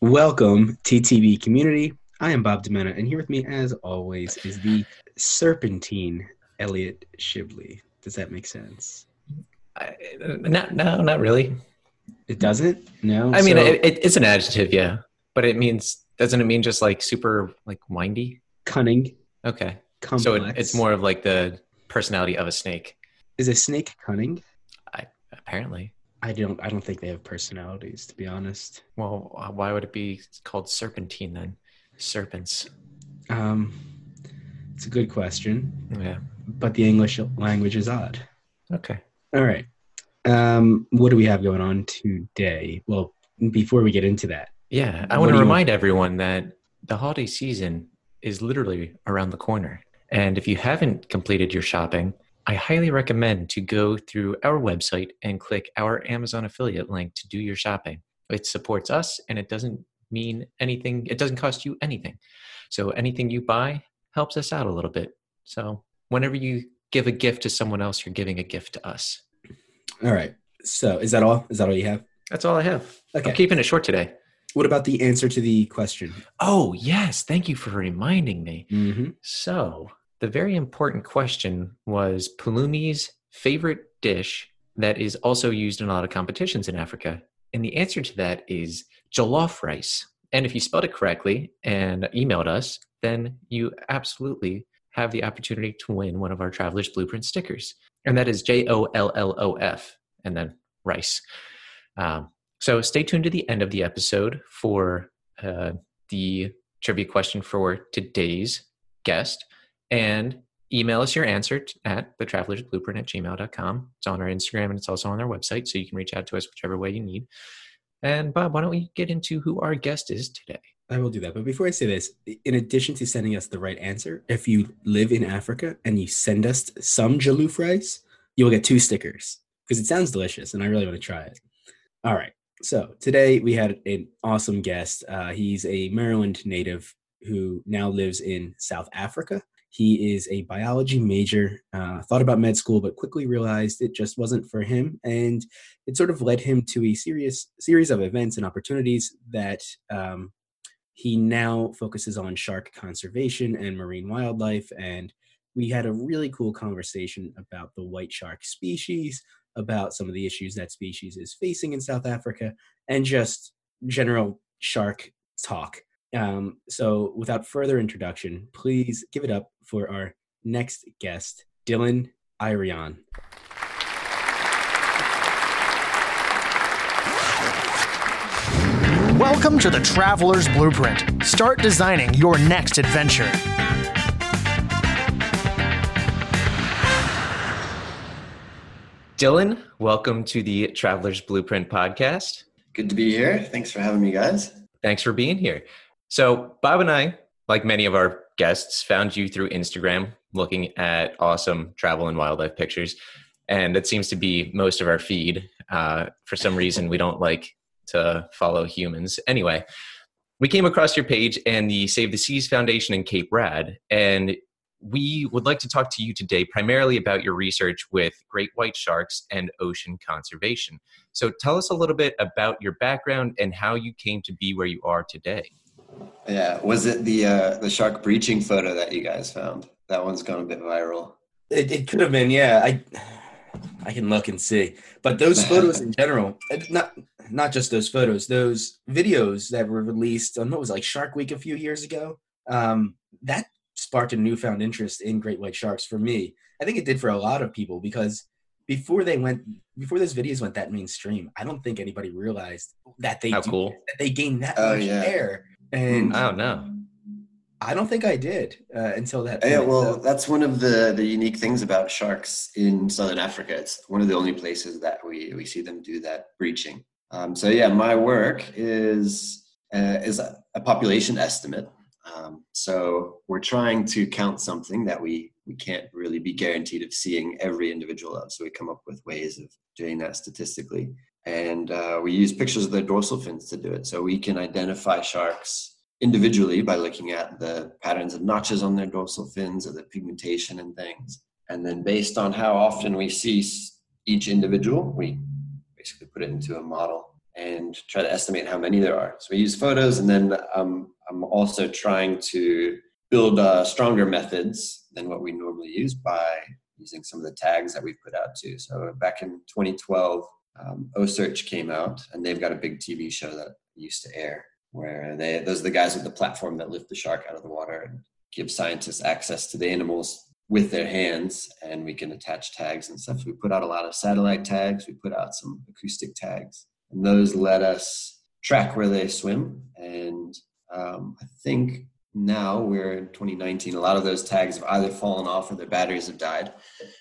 Welcome, TTB community. I am Bob Demena, and here with me, as always, is the serpentine Elliot Shibley. Does that make sense? I, not, no, not really. It doesn't. No. I mean, So, it, it, it's an adjective, yeah, but it means doesn't it mean just like super like windy? cunning, Okay, complex. so it, it's more of like the personality of a snake. Is a snake cunning? I, Apparently, I don't. I don't think they have personalities, to be honest. well, uh, why would it be called serpentine then? Serpents. Um, it's a good question, Yeah. but the English language is odd. Okay. All right. Um, what do we have going on today? Well, before we get into that, Yeah, I want to remind everyone that the holiday season is literally around the corner. And if you haven't completed your shopping, I highly recommend to go through our website and click our Amazon affiliate link to do your shopping. It supports us and it doesn't mean anything, it doesn't cost you anything. So anything you buy helps us out a little bit. So whenever you give a gift to someone else, you're giving a gift to us. all right. So, is that all? Is that all you have? That's all I have. Okay. I'm keeping it short today. What about the answer to the question? Oh, yes. Thank you for reminding me. Mm-hmm. So, the very important question was Pulumi's favorite dish that is also used in a lot of competitions in Africa. And the answer to that is jollof rice. And if you spelled it correctly and emailed us, then you absolutely have the opportunity to win one of our Traveler's Blueprint stickers. And that is J O L L O F and then rice. Um, so stay tuned to the end of the episode for uh, the trivia question for today's guest and email us your answer at the travelers blueprint at gmail.com it's on our instagram and it's also on our website so you can reach out to us whichever way you need and bob why don't we get into who our guest is today I will do that. But before I say this, in addition to sending us the right answer, if you live in Africa and you send us some jollof rice, you will get two stickers because it sounds delicious and I really want to try it. All right. So today we had an awesome guest. Uh, he's a Maryland native who now lives in South Africa. He is a biology major, uh, thought about med school, but quickly realized it just wasn't for him. And it sort of led him to a serious series of events and opportunities that um, he now focuses on shark conservation and marine wildlife and we had a really cool conversation about the white shark species about some of the issues that species is facing in south africa and just general shark talk um, so without further introduction please give it up for our next guest dylan irion Welcome to the Traveler's Blueprint. Start designing your next adventure. dylan welcome to the travelers blueprint podcast Good to be here. Thanks for having me, guys. Thanks for being here. So, Bob and I, like many of our guests, found you through Instagram looking at awesome travel and wildlife pictures. And that seems to be most of our feed. Uh, for some reason, we don't like to follow humans. Anyway, we came across your page and the Save the Seas Foundation in Cape Rad. And we would like to talk to you today primarily about your research with great white sharks and ocean conservation. So tell us a little bit about your background and how you came to be where you are today. Yeah, was it the uh, the shark breaching photo that you guys found? That one's gone a bit viral. It, it could have been, yeah. I I can look and see, but those photos in general, not not just those photos, those videos that were released on what was it, like Shark Week a few years ago. Um, that sparked a newfound interest in great white sharks for me. I think it did for a lot of people because before they went, before those videos went that mainstream, I don't think anybody realized that they How do- cool. that they gained that Oh, much yeah. air. And I don't know. I don't think I did uh, until that. Yeah, well, So- that's one of the the unique things about sharks in southern Africa. It's one of the only places that we we see them do that breaching. Um, so yeah, my work is uh, is a, a population estimate. Um, so we're trying to count something that we we can't really be guaranteed of seeing every individual of. So we come up with ways of doing that statistically, and uh, we use pictures of their dorsal fins to do it. So we can identify sharks individually by looking at the patterns of notches on their dorsal fins or the pigmentation and things. And then based on how often we see each individual, we basically put it into a model and try to estimate how many there are. So we use photos, and then um, I'm also trying to build uh, stronger methods than what we normally use by using some of the tags that we've put out too. So back in 2012, um, came out, and they've got a big TV show that used to air where they those are the guys with the platform that lift the shark out of the water and give scientists access to the animals with their hands and we can attach tags and stuff. We put out a lot of satellite tags, we put out some acoustic tags, and those let us track where they swim. And um, I think now we're in 2019, a lot of those tags have either fallen off or their batteries have died,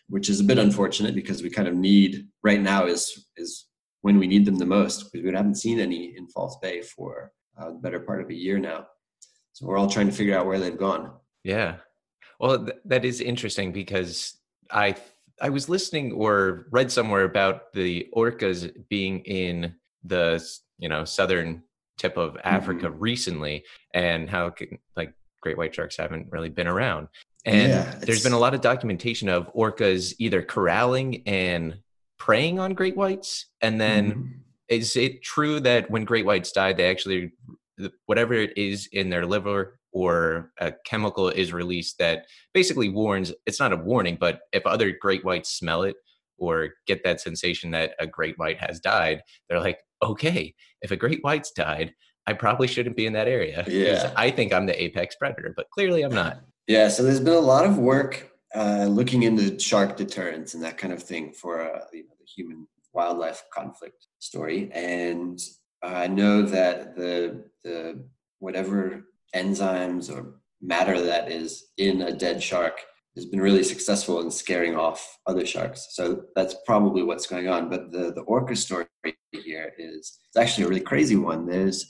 which is a bit unfortunate because we kind of need right now is is when we need them the most because we haven't seen any in False Bay for uh, the better part of a year now. So we're all trying to figure out where they've gone. Yeah. Well, th- that is interesting because I I was listening or read somewhere about the orcas being in the you know southern tip of Africa mm-hmm. recently, and how like great white sharks haven't really been around. And yeah, there's been a lot of documentation of orcas either corralling and preying on great whites, and then mm-hmm. is it true that when great whites die, they actually whatever it is in their liver or a chemical is released that basically warns it's not a warning but if other great whites smell it or get that sensation that a great white has died they're like okay if a great white's died i probably shouldn't be in that area yeah. I think i'm the apex predator but clearly i'm not. Yeah so there's been a lot of work uh, looking into shark deterrence and that kind of thing for uh, you know, the human wildlife conflict story and I know that the the whatever enzymes or matter that is in a dead shark has been really successful in scaring off other sharks. So that's probably what's going on. But the the orca story here is it's actually a really crazy one. There's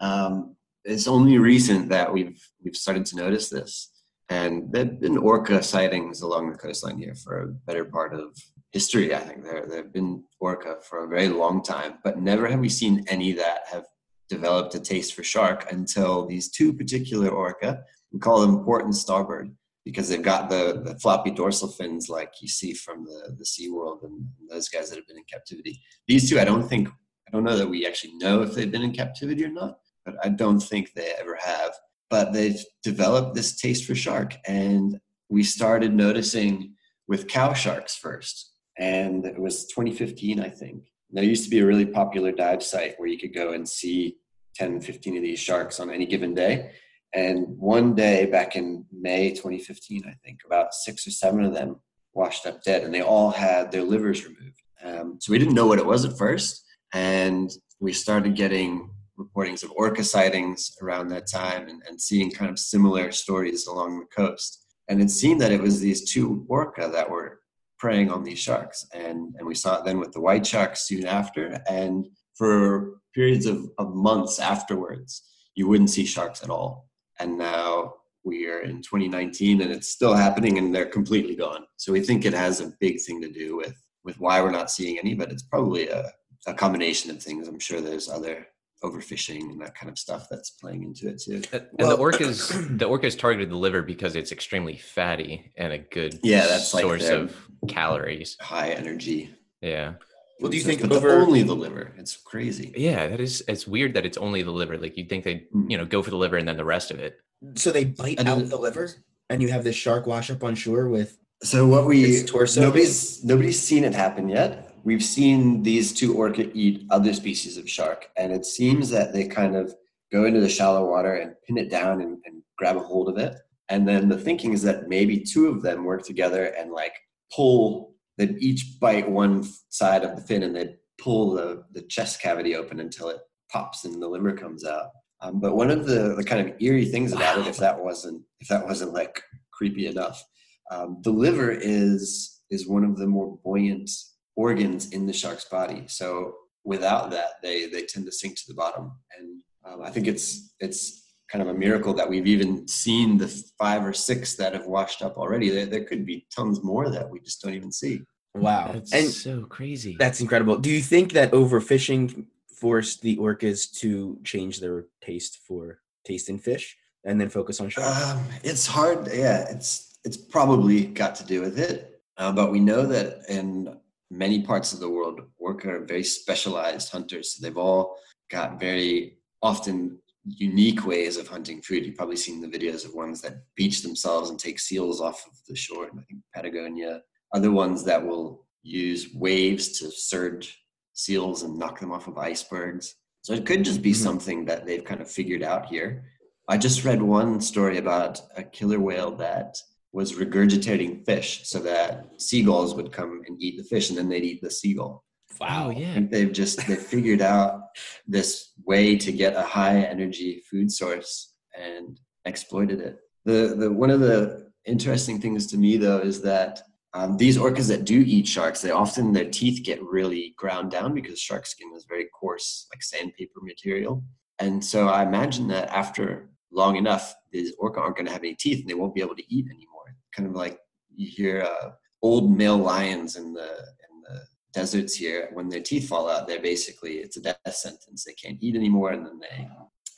um, it's only recent that we've we've started to notice this, and there've been orca sightings along the coastline here for a better part of history. I think there there have been orca for a very long time, but never have we seen any that have developed a taste for shark until these two particular orca. We call them port and starboard because they've got the, the floppy dorsal fins like you see from the, the Sea World and those guys that have been in captivity. These two, I don't think, I don't know that we actually know if they've been in captivity or not, but I don't think they ever have. But they've developed this taste for shark. And we started noticing with cow sharks first. And it was 2015, I think. There used to be a really popular dive site where you could go and see 10, 15 of these sharks on any given day. And one day back in May 2015, I think, about six or seven of them washed up dead, and they all had their livers removed. Um, so we didn't know what it was at first, and we started getting reportings of orca sightings around that time and, and seeing kind of similar stories along the coast. And it seemed that it was these two orca that were preying on these sharks. And, and we saw it then with the white sharks soon after. And for periods of, of months afterwards, you wouldn't see sharks at all. And now we are in 2019 and it's still happening and they're completely gone. So we think it has a big thing to do with, with why we're not seeing any, but it's probably a, a combination of things. I'm sure there's other overfishing and that kind of stuff that's playing into it too. And well, the orcas, the orcas targeted the liver because it's extremely fatty and a good yeah, that's source like of calories, high energy. Yeah. Well, do you think but over only the liver? It's crazy. Yeah, that is. It's weird that it's only the liver. Like you'd think they, Mm. you know, go for the liver and then the rest of it. so they bite And out then- the liver and you have this shark wash up on shore with So what we torso? nobody's nobody's seen it happen yet. We've seen these two orca eat other species of shark, and it seems that they kind of go into the shallow water and pin it down and, and grab a hold of it. And then the thinking is that maybe two of them work together and like pull. They each bite one side of the fin and they'd pull the the chest cavity open until it pops and the liver comes out. Um, but one of the, the kind of eerie things about it, if that wasn't if that wasn't like creepy enough, um, the liver is is one of the more buoyant organs in the shark's body. So without that, they they tend to sink to the bottom. And um, I think it's it's kind of a miracle that we've even seen the five or six that have washed up already. There, there could be tons more that we just don't even see. Wow. That's and so crazy. that's incredible. Do you think that overfishing forced the orcas to change their taste for taste in fish and then focus on sharks? Um, it's hard. Yeah, it's it's probably got to do with it. Uh, but we know that in many parts of the world, orca are very specialized hunters. So they've all got very often unique ways of hunting food. You've probably seen the videos of ones that beach themselves and take seals off of the shore in I think Patagonia. Other ones that will use waves to surge seals and knock them off of icebergs. So it could just be mm-hmm. something that they've kind of figured out here. I just read one story about a killer whale that was regurgitating fish so that seagulls would come and eat the fish and then they'd eat the seagull. Wow, yeah. they've just they figured out this way to get a high energy food source and exploited it. The the one of the interesting things to me though is that um, these orcas that do eat sharks, they often their teeth get really ground down because shark skin is very coarse, like sandpaper material. And so I imagine that after long enough, these orca aren't going to have any teeth and they won't be able to eat anymore. Kind of like you hear uh, old male lions in the in the deserts here. When their teeth fall out, they're basically it's a death sentence. They can't eat anymore, and then they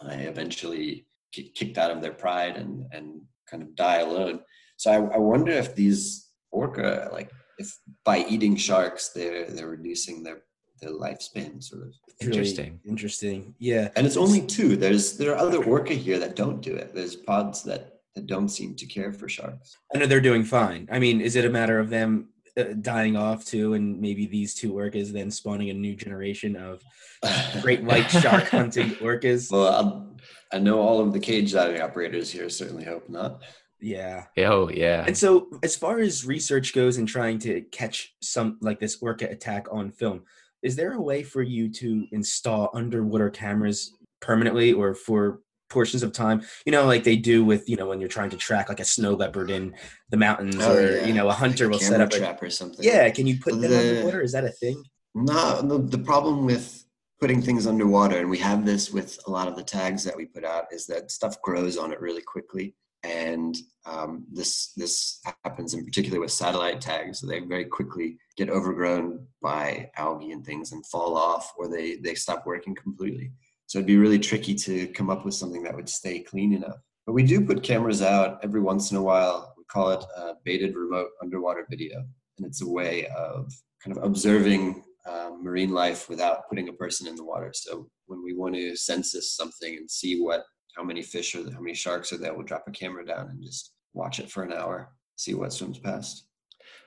they eventually get kicked out of their pride and and kind of die alone. So I, I wonder if these orca like if by eating sharks they're they're reducing their their lifespan sort of. Interesting really interesting. yeah. And it's only two. There's there are other orca here that don't do it. There's pods that that don't seem to care for sharks. I know they're doing fine. I mean is it a matter of them uh, dying off too and maybe these two orcas then spawning a new generation of great white shark hunting orcas? Well I'm, i know all of the cage diving operators here certainly hope not yeah. Oh, yeah. And so, as far as research goes and trying to catch some like this orca attack on film, is there a way for you to install underwater cameras permanently or for portions of time you know like they do with you know when you're trying to track like a snow leopard in the mountains oh, or yeah. you know a hunter like will set up a trap or something yeah can you put the, them underwater is that a thing no the, the problem with putting things underwater and we have this with a lot of the tags that we put out is that stuff grows on it really quickly and um, this this happens in particular with satellite tags. So they very quickly get overgrown by algae and things and fall off, or they they stop working completely. So it'd be really tricky to come up with something that would stay clean enough. But we do put cameras out every once in a while. We call it baited remote underwater video, and it's a way of kind of observing uh, marine life without putting a person in the water. So when we want to census something and see what how many fish are there, how many sharks are there. We'll drop a camera down and just watch it for an hour, see what swims past.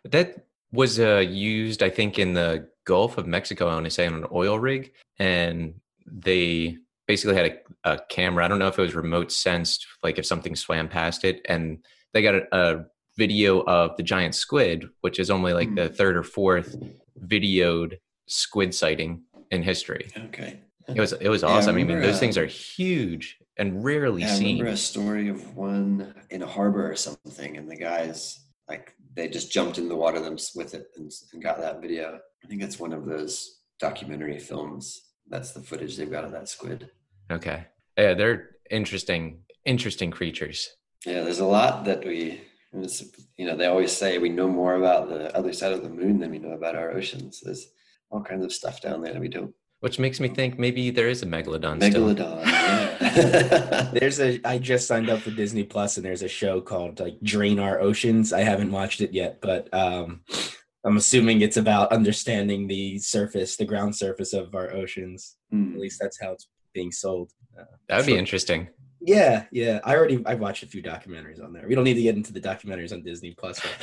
That was uh, used, I think, in the Gulf of Mexico. I want to say on an oil rig, and they basically had a, a, camera. I don't know if it was remote sensed, like if something swam past it, and they got a, a video of the giant squid, which is only like mm. the third or fourth videoed squid sighting in history. Okay. It was it was awesome. Yeah, I, I, mean, those uh, things are huge and rarely yeah, seen. I remember a story of one in a harbor or something, and the guys like they just jumped in the water them with it and, and got that video. I think it's one of those documentary films. That's the footage they've got of that squid. Okay, yeah, they're interesting, interesting creatures. Yeah, there's a lot that we, you know, they always say we know more about the other side of the moon than we know about our oceans. There's all kinds of stuff down there that we don't which makes me think maybe there is a megalodon. Megalodon. Yeah. there's a. I just signed up for Disney Plus, and there's a show called like Drain Our Oceans. I haven't watched it yet, but um, I'm assuming it's about understanding the surface, the ground surface of our oceans. Mm. At least that's how it's being sold. Uh, that would be interesting. Yeah, yeah. I already I've watched a few documentaries on there. We don't need to get into the documentaries on Disney Plus. Right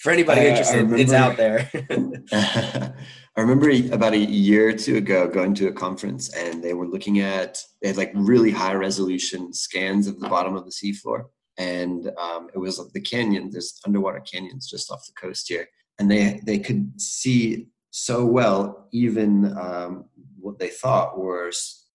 for anybody interested, remember, it's out there. I remember about a year or two ago going to a conference and they were looking at they had like really high resolution scans of the bottom of the seafloor, and um, it was like the canyon. There's underwater canyons just off the coast here, and they they could see so well even um, what they thought were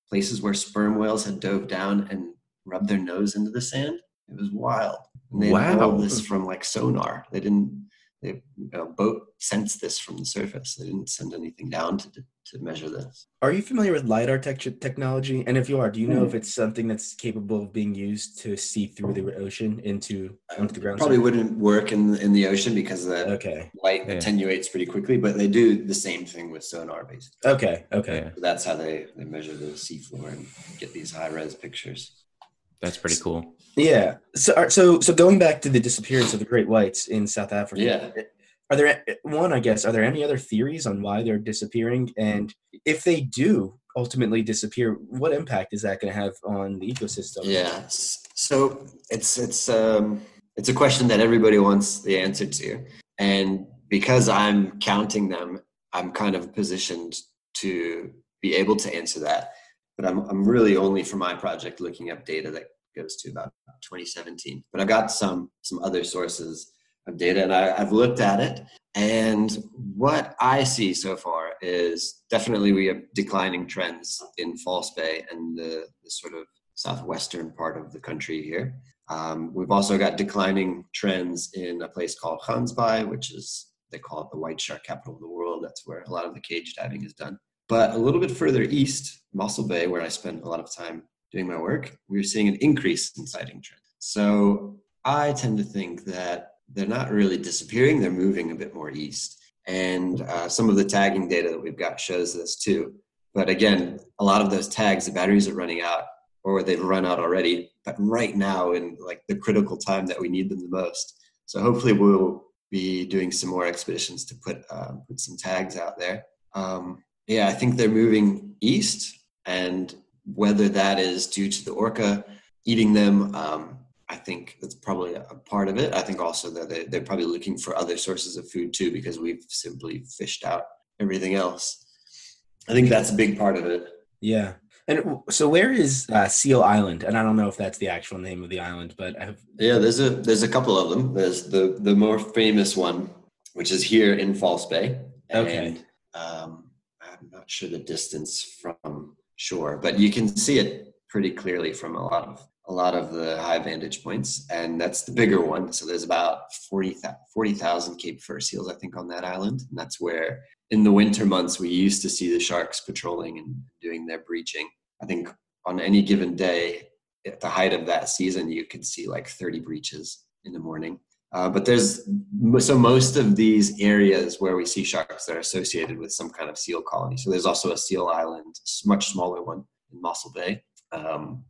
places where sperm whales had dove down and rubbed their nose into the sand. It was wild. And they wow. all this from like sonar. They didn't they a boat sensed this from the surface. They didn't send anything down to to measure this. Are you familiar with lidar te- technology? And if you are, do you know mm. if it's something that's capable of being used to see through the ocean into onto the ground? Probably surface? wouldn't work in in the ocean because the okay. light yeah. attenuates pretty quickly. But they do the same thing with sonar, basically. Okay. Okay. So that's how they they measure the seafloor and get these high res pictures. That's pretty cool. Yeah. So, so, so going back to the disappearance of the great whites in South Africa. Yeah. are there one i guess are there any other theories on why they're disappearing and if they do ultimately disappear what impact is that going to have on the ecosystem yeah so it's it's um it's a question that everybody wants the answer to and because i'm counting them i'm kind of positioned to be able to answer that but i'm, I'm really only for my project looking up data that goes to about 2017 but i've got some some other sources of data and I, have looked at it. And what i see so far is definitely we have declining trends in false bay and the, the sort of southwestern part of the country here. Um, we've also got declining trends in a place called Gansbaai, which is they call it the white shark capital of the world. That's where a lot of the cage diving is done but a little bit further east mossel bay where i spent a lot of time doing my work we're seeing an increase in sighting trends so i tend to think that they're not really disappearing, they're moving a bit more east. And uh, some of the tagging data that we've got shows this too. But again, a lot of those tags, the batteries are running out or they've run out already, but right now in like the critical time that we need them the most. So hopefully we'll be doing some more expeditions to put, uh, put some tags out there. Um, yeah, I think they're moving east and whether that is due to the orca eating them, um, I think that's probably a part of it. I think also that they, they're probably looking for other sources of food too, because we've simply fished out everything else. I think that's a big part of it. Yeah. And so, where is uh, Seal Island? And I don't know if that's the actual name of the island, but I've... yeah, there's a there's a couple of them. There's the the more famous one, which is here in False Bay. Okay. And, um, not sure the distance from shore, but you can see it pretty clearly from a lot of a lot of the high vantage points, and that's the bigger one. So there's about 40,000 40, Cape fur seals, I think, on that island, and that's where in the winter months we used to see the sharks patrolling and doing their breaching. I think on any given day, at the height of that season, you could see like 30 breaches in the morning. Uh, but there's so most of these areas where we see sharks that are associated with some kind of seal colony. So there's also a seal island, much smaller one in Mossel Bay, um,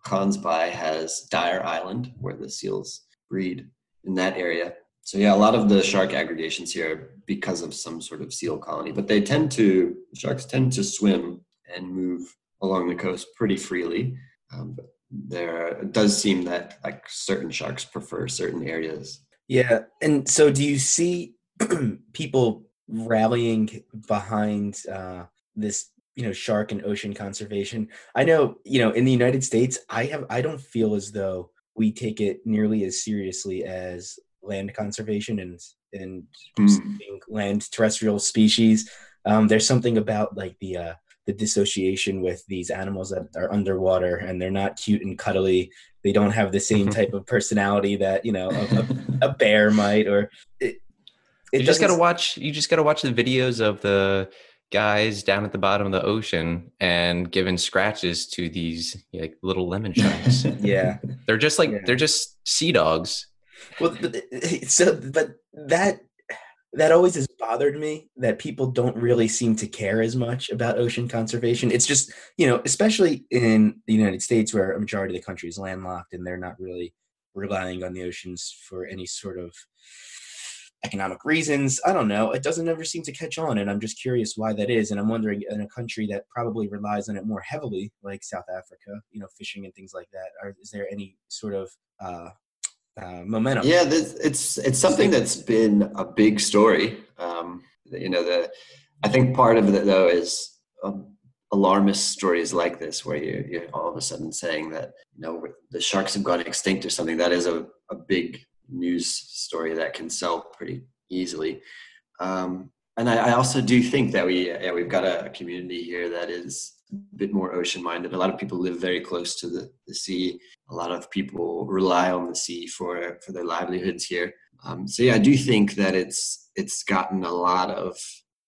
Bay has Dyer Island, where the seals breed in that area. So yeah, a lot of the shark aggregations here are because of some sort of seal colony, but they tend to sharks tend to swim and move along the coast pretty freely. Um, there does seem that like certain sharks prefer certain areas. Yeah, and so do you see people rallying behind uh, this you know shark and ocean conservation i know you know in the united states i have i don't feel as though we take it nearly as seriously as land conservation and and mm. land terrestrial species um, there's something about like the uh, the dissociation with these animals that are underwater and they're not cute and cuddly they don't have the same type of personality that you know a, a, a bear might or it, it you just got to watch you just got to watch the videos of the guys down at the bottom of the ocean and giving scratches to these like little lemon sharks. yeah, they're just like yeah. they're just sea dogs. Well, but, so but that that always has bothered me that people don't really seem to care as much about ocean conservation. It's just you know, especially in the United States where a majority of the country is landlocked and they're not really relying on the oceans for any sort of economic reasons. I don't know. It doesn't ever seem to catch on, and I'm just curious why that is. And I'm wondering, in a country that probably relies on it more heavily, like South Africa, you know, fishing and things like that, are, is there any sort of uh, uh, momentum? Yeah, it's it's something that's been a big story. Um, you know, the I think part of it though is um, alarmist stories like this, where you, you're all of a sudden saying that you know the sharks have gone extinct or something. That is a, a big news story that can sell pretty easily. Um, and I, I, also do think that we yeah, we've got a, community here that is a bit more ocean minded. A lot of people live very close to the, the sea. A lot of people rely on the sea for for their livelihoods here. Um, so yeah, I do think that it's it's gotten a lot of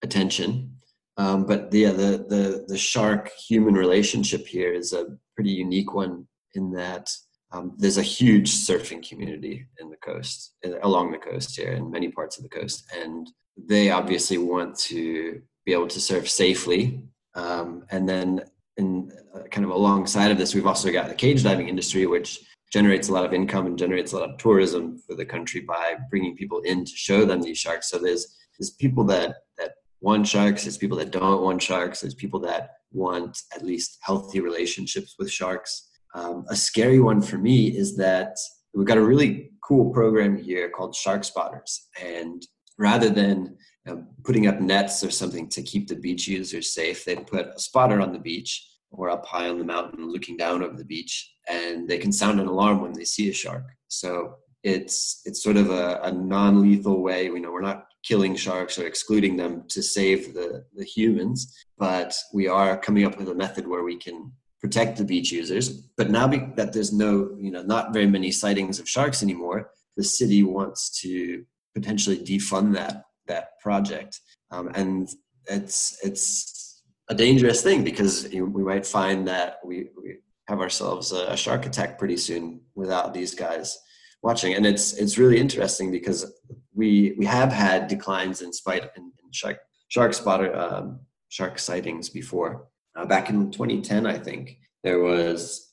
attention. Um, but yeah, the the the shark human relationship here is a pretty unique one in that um, there's a huge surfing community in the coast, along the coast here, in many parts of the coast, and they obviously want to be able to surf safely. Um, and then, in uh, kind of alongside of this, we've also got the cage diving industry, which generates a lot of income and generates a lot of tourism for the country by bringing people in to show them these sharks. So there's there's people that that want sharks, there's people that don't want sharks, there's people that want at least healthy relationships with sharks. Um, a scary one for me is that we've got a really cool program here called Shark Spotters, and rather than know, putting up nets or something to keep the beach users safe, they put a spotter on the beach or up high on the mountain looking down over the beach and they can sound an alarm when they see a shark. So it's it's sort of a, a non-lethal way you know we're not killing sharks or excluding them to save the, the humans but we are coming up with a method where we can protect the beach users. But now be, that there's no you know not very many sightings of sharks anymore the city wants to potentially defund that that project. Um, and it's it's a dangerous thing because we might find that we, we have ourselves a, a shark attack pretty soon without these guys watching. And it's it's really interesting because we we have had declines in spite in, in shark shark spotter um, shark sightings before. Uh, back in 2010 i think there was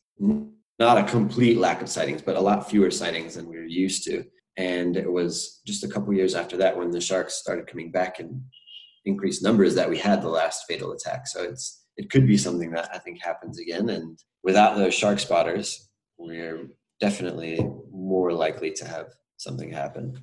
not a complete lack of sightings but a lot fewer sightings than we were used to and it was just a couple years after that when the sharks started coming back in increased numbers that we had the last fatal attack so it's it could be something that i think happens again and without those shark spotters we're definitely more likely to have something happen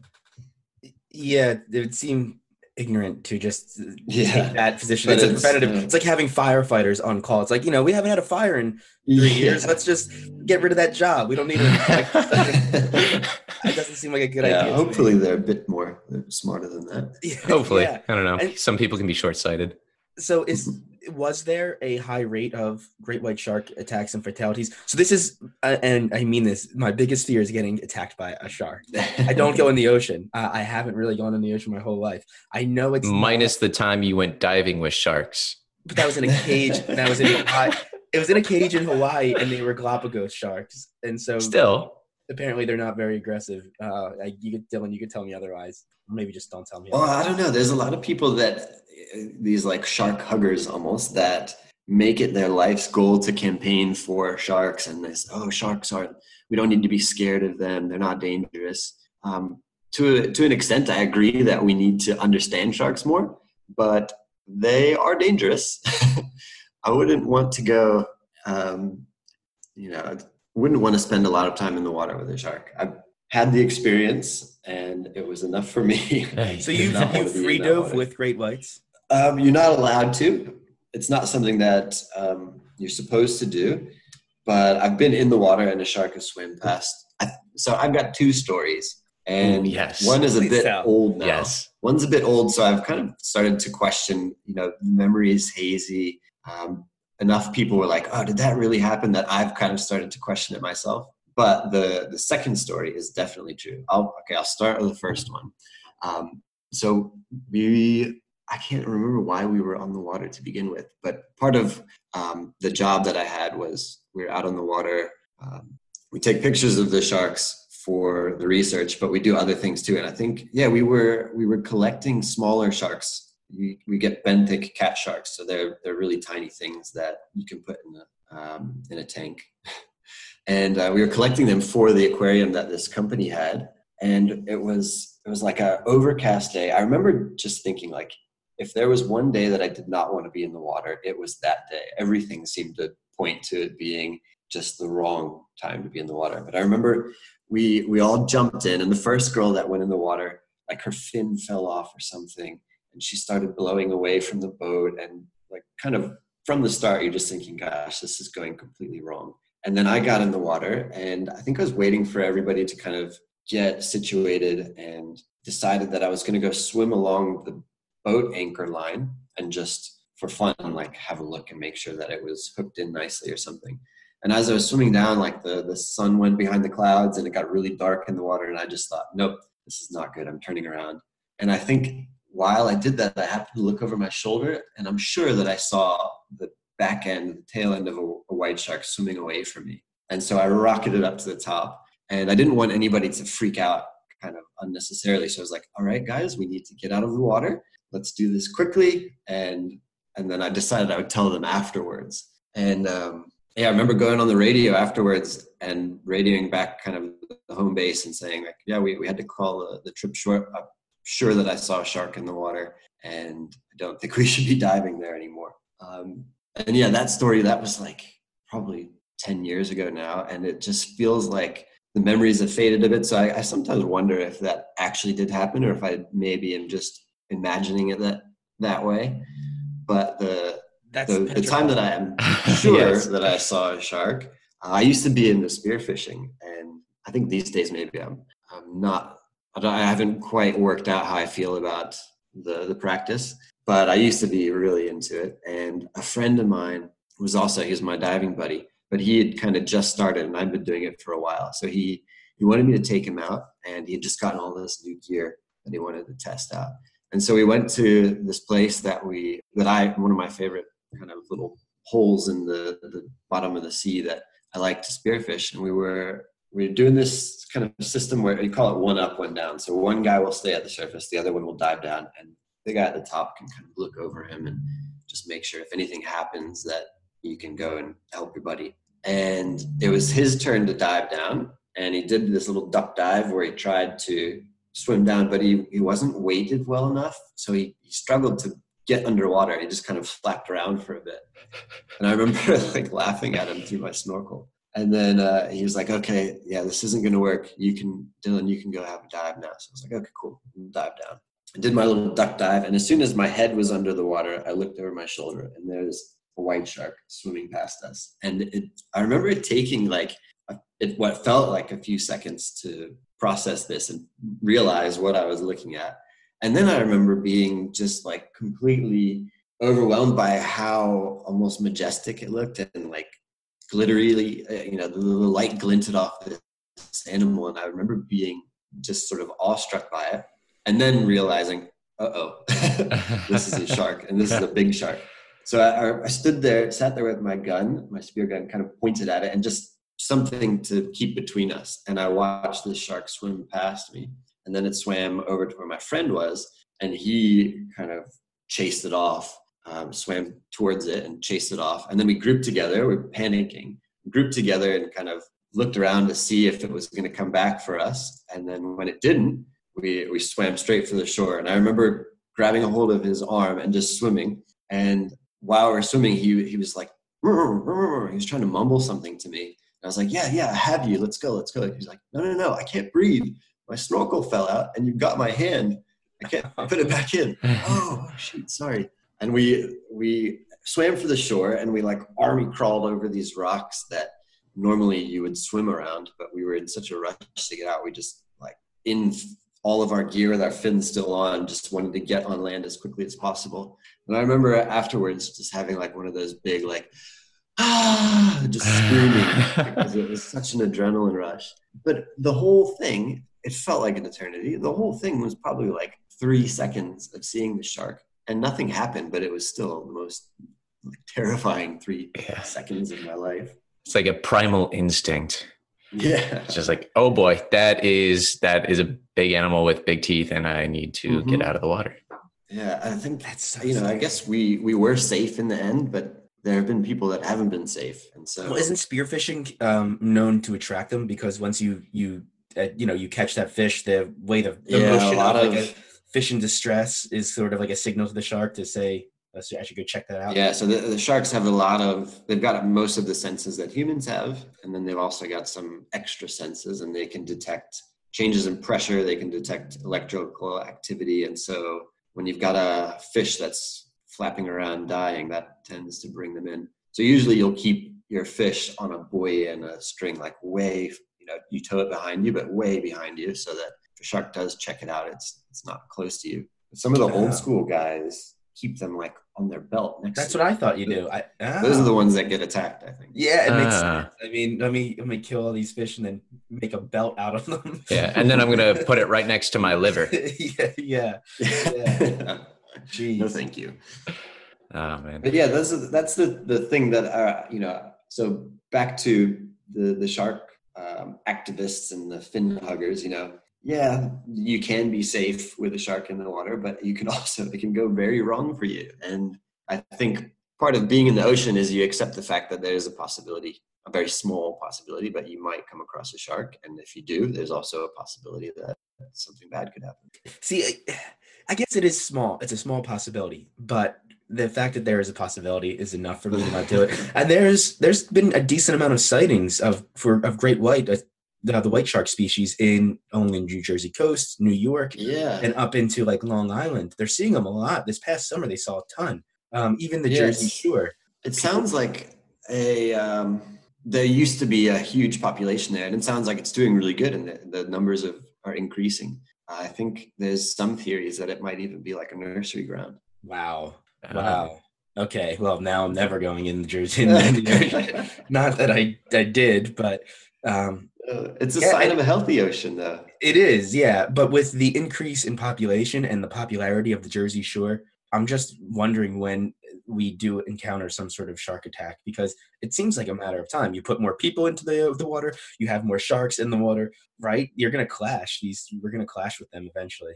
Yeah, it would seem ignorant to just Yeah. take that position. But It's, a it's, preventative. uh, it's like having firefighters on call. It's like you know we haven't had a fire in three years. Let's just get rid of that job. We don't need it. Like, it doesn't seem like a good yeah, idea. hopefully they're a bit more they're smarter than that. Yeah, Hopefully, yeah. I don't know. And- Some people can be short-sighted. So is was there a high rate of great white shark attacks and fatalities? So this is, uh, and I mean this. My biggest fear is getting attacked by a shark. I don't go in the ocean. Uh, I haven't really gone in the ocean my whole life. I know it's not- Minus the time you went diving with sharks. but that was in a cage. that was in Hawaii. It was in a cage in Hawaii, and they were Galapagos sharks. And so Still, apparently they're not very aggressive. Uh, you could, Dylan, you could tell me otherwise. Maybe just don't tell me. Well, I don't know. There's a lot of people that these like shark huggers almost that make it their life's goal to campaign for sharks and this. Oh, sharks aren't. We don't need to be scared of them. They're not dangerous. Um, to to an extent, I agree that we need to understand sharks more, but they are dangerous. I wouldn't want to go. Um, you know, wouldn't want to spend a lot of time in the water with a shark. I've had the experience, and it was enough for me. So you not you want to be in free dove with great whites. Um, you're not allowed to. It's not something that um, you're supposed to do. But I've been in the water and a shark has swam past. I, so I've got two stories, and Ooh, yes. one is a Please bit tell. old now. yes. One's a bit old, so I've kind of started to question. You know, memory is hazy. Um, enough people were like, "Oh, did that really happen?" That I've kind of started to question it myself. But the the second story is definitely true. I'll okay. I'll start with the first one. Um, so we I can't remember why we were on the water to begin with, but part of um, the job that I had was we were out on the water. Um, we take pictures of the sharks for the research, but we do other things too. And I think, yeah, we were we were collecting smaller sharks. We, we get benthic cat sharks, so they're they're really tiny things that you can put in a um, in a tank. and uh, we were collecting them for the aquarium that this company had, and it was it was like a overcast day. I remember just thinking like, if there was one day that I did not want to be in the water, it was that day. Everything seemed to point to it being just the wrong time to be in the water. But I remember we we all jumped in, and the first girl that went in the water, like her fin fell off or something, and she started blowing away from the boat, and like kind of from the start, you're just thinking, "Gosh, this is going completely wrong." And then I got in the water, and I think I was waiting for everybody to kind of get situated, and decided that I was going to go swim along the boat anchor line and just for fun, like have a look and make sure that it was hooked in nicely or something. And as I was swimming down, like the, the sun went behind the clouds and it got really dark in the water. And I just thought, nope, this is not good. I'm turning around. And I think while I did that, I happened to look over my shoulder and I'm sure that I saw the back end, the tail end of a, a white shark swimming away from me. And so I rocketed up to the top and I didn't want anybody to freak out kind of unnecessarily. So I was like, all right, guys, we need to get out of the water. Let's do this quickly. And and then I decided I would tell them afterwards. And um, yeah, I remember going on the radio afterwards and radioing back kind of the home base and saying like, yeah, we, we had to call the, the trip short. Sure that I saw a shark in the water, and I don't think we should be diving there anymore. Um, and yeah, that story that was like probably 10 years ago now, and it just feels like the memories have faded a bit. So I, I sometimes wonder if that actually did happen, or if I maybe am just imagining it that that way. But the That's the, the time that I am sure Yes. that I saw a shark, uh, I used to be into spearfishing, and I think these days maybe I'm I'm not. I, I haven't quite worked out how I feel about the the practice, but I used to be really into it. And a friend of mine was also he was my diving buddy, but he had kind of just started, and I'd been doing it for a while. So he he wanted me to take him out, and he had just gotten all this new gear that he wanted to test out. And so we went to this place that we that I one of my favorite kind of little holes in the, the bottom of the sea that I like to spearfish. And we were we were doing this kind of system where you call it one up, one down. So one guy will stay at the surface, the other one will dive down, and the guy at the top can kind of look over him and just make sure if anything happens that you can go and help your buddy. And it was his turn to dive down, and he did this little duck dive where he tried to swim down, but he, he wasn't weighted well enough. So he, he struggled to get underwater. He just kind of flapped around for a bit. And I remember like laughing at him through my snorkel. And then uh, he was like, okay, yeah, this isn't going to work. You can, Dylan, you can go have a dive now. So I was like, okay, cool. Dive down. I did my little duck dive. And as soon as my head was under the water, I looked over my shoulder and there's a white shark swimming past us. And it, I remember it taking like it, what felt like a few seconds to process this and realize what I was looking at. And then I remember being just like completely overwhelmed by how almost majestic it looked and like glittery, uh, you know, the, the light glinted off this animal. And I remember being just sort of awestruck by it and then realizing, uh oh, this is a shark and this is a big shark. So I, I stood there, sat there with my gun, my spear gun, kind of pointed at it and just something to keep between us. And I watched this shark swim past me. And then it swam over to where my friend was, and he kind of chased it off, um, swam towards it and chased it off. And then we grouped together, we are panicking, grouped together and kind of looked around to see if it was going to come back for us. And then when it didn't, we, we swam straight for the shore. And I remember grabbing a hold of his arm and just swimming. And while we are swimming, he, he was like, "Rrr, rrr, rrr." he was trying to mumble something to me. And I was like, yeah, yeah, I have you. Let's go, let's go. He's like, no, no, no, I can't breathe. My snorkel fell out and you've got my hand. I can't put it back in. Oh, shoot, sorry. And we we swam for the shore and we like army crawled over these rocks that normally you would swim around, but we were in such a rush to get out. We just like in all of our gear with our fins still on, just wanted to get on land as quickly as possible. And I remember afterwards just having like one of those big like ah just screaming because it was such an adrenaline rush. But the whole thing, it felt like an eternity. The whole thing was probably like three seconds of seeing the shark, and nothing happened, but it was still the most like, terrifying three Yeah. seconds of my life. It's like a primal instinct. Yeah. It's just like, oh boy, that is that is a big animal with big teeth, and I need to get Mhm. out of the water. Yeah, I think That's you know. I guess we we were safe in the end, but there have been people that haven't been safe, and so Well, isn't spearfishing um, known to attract them because once you you uh, you know you catch that fish, the way the, the Yeah, a lot of, like a fish in distress is sort of like a signal to the shark to say, "I should I should go check that out." Yeah, so the, the sharks have a lot of, they've got most of the senses that humans have, and then they've also got some extra senses, and they can detect changes in pressure, they can detect electrical activity. And so when you've got a fish that's flapping around dying, that tends to bring them in. So usually you'll keep your fish on a buoy and a string, like way, you know, you tow it behind you, but way behind you, so that shark does check it out, it's it's not close to you. But some of the old school guys keep them like on their belt next That's what I thought you do. I, those are the ones that get attacked, I think. Yeah, it makes Ah. sense. I mean, let me let me kill all these fish and then make a belt out of them. Yeah, and then I'm gonna put it right next to my liver. yeah, yeah. no, Jeez. thank you. Oh man. But yeah, that's that's the the thing that uh, you know. So back to the the shark um, activists and the fin huggers. You know, yeah, you can be safe with a shark in the water, but you can also it can go very wrong for you. And I think part of being in the ocean is you accept the fact that there is a possibility, a very small possibility, but you might come across a shark. And if you do, there's also a possibility that something bad could happen. See, I, guess it is small. It's a small possibility, but the fact that there is a possibility is enough for me to not do it. And there's there's been a decent amount of sightings of for of great white, uh, the, the white shark species in only the New Jersey coast, New York, Yeah. and up into like Long Island. They're seeing them a lot. This past summer, they saw a ton. Um, even the Yes. Jersey Shore. It sounds like a um, there used to be a huge population there, and it sounds like it's doing really good, and the, the numbers of are increasing. I think there's some theories that it might even be like a nursery ground. Wow. Uh, Wow. Okay. Well, now I'm never going in the Jersey. Not that I I did, but um, Uh, it's a Yeah, sign of a healthy ocean, though. It is, yeah. But with the increase in population and the popularity of the Jersey Shore, I'm just wondering when we do encounter some sort of shark attack because it seems like a matter of time. You put more people into the the water, you have more sharks in the water, right? You're gonna clash. These we're gonna clash with them eventually.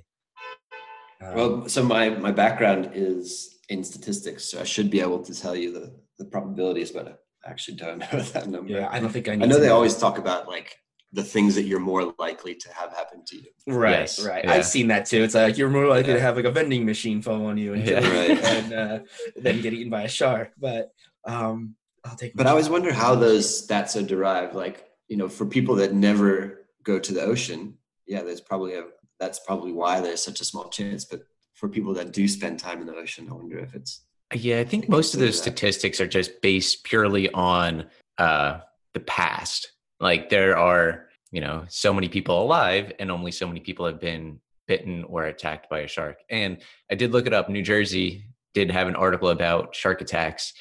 Um, Well, so my my background is in statistics, so I should be able to tell you the the probabilities, but I actually don't know that number. yeah, I don't think I. Need I know to they always talk about like the things that you're more likely to have happen to you. Right, Yes, right. yeah. I've seen that too. It's like you're more likely Yeah. to have like a vending machine fall on you and, Yeah. Right. and uh, then get eaten by a shark. But um, I'll take. But I always wonder how those stats are derived. Like, you know, for people that never go to the ocean, yeah, there's probably a that's probably why there's such a small chance. But for people that do spend time in the ocean, I wonder if it's Yeah, I think most of those statistics are just based purely on uh, the past. Like there are, you know, so many people alive, and only so many people have been bitten or attacked by a shark. And I did look it up. New Jersey did have an article about shark attacks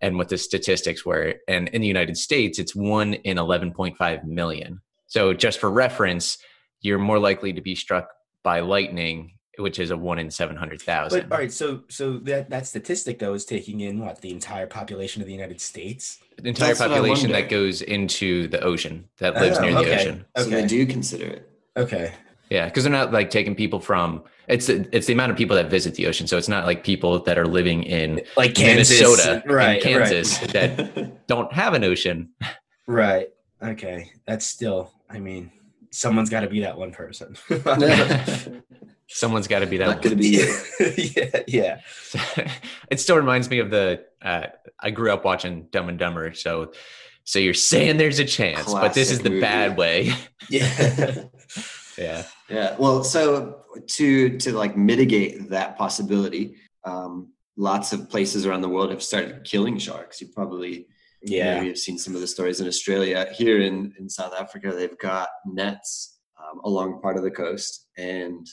and what the statistics were. And in the United States, it's one in 11.5 million. So just for reference, you're more likely to be struck by lightning, which is a one in 700,000. But all right, so so that that statistic though is taking in what the entire population of the United States. the entire That's population that goes into the ocean that lives Oh, near the okay. ocean. so they do consider it. Okay. Yeah, because they're not like taking people from it's it's the amount of people that visit the ocean. So it's not like people that are living in Like Kansas, Minnesota, right? and Kansas that don't have an ocean. Right. right. Okay. That's still. I mean, someone's got to be that one person. Someone's got to be that. Not going to be you. yeah. Yeah. it still reminds me of the. Uh, I grew up watching Dumb and Dumber, so so you're saying there's a chance, but this is the movie. bad way. Yeah. yeah. Yeah. Well, so to to like mitigate that possibility, um, lots of places around the world have started killing sharks. You probably yeah. maybe have seen some of the stories in Australia. Here in in South Africa, they've got nets um, along part of the coast, and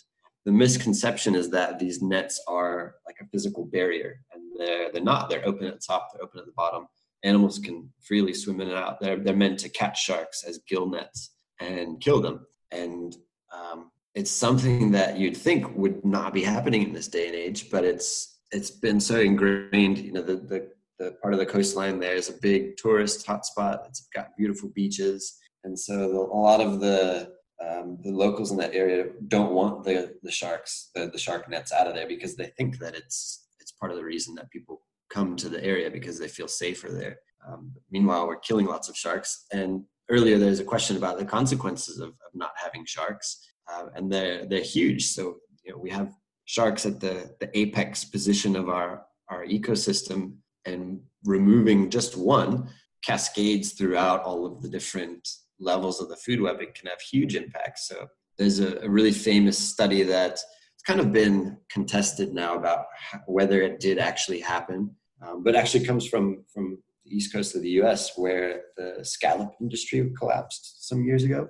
the misconception is that these nets are like a physical barrier, and they're they're not. They're open at the top. They're open at the bottom. Animals can freely swim in and out. They're they're meant to catch sharks as gill nets and kill them. And um, it's something that you'd think would not be happening in this day and age, but it's it's been so ingrained. You know, the the, the part of the coastline there is a big tourist hotspot. It's got beautiful beaches, and so a lot of the um, the locals in that area don't want the the sharks, the, the shark nets out of there because they think that it's it's part of the reason that people come to the area because they feel safer there. Um, meanwhile, we're killing lots of sharks. And earlier, there's a question about the consequences of, of not having sharks, uh, and they're they're huge. So you know, we have sharks at the the apex position of our our ecosystem, and removing just one cascades throughout all of the different levels of the food web. It can have huge impacts. So there's a, a really famous study that it's kind of been contested now about whether it did actually happen, um, but actually comes from from the east coast of the U.S. where the scallop industry collapsed some years ago,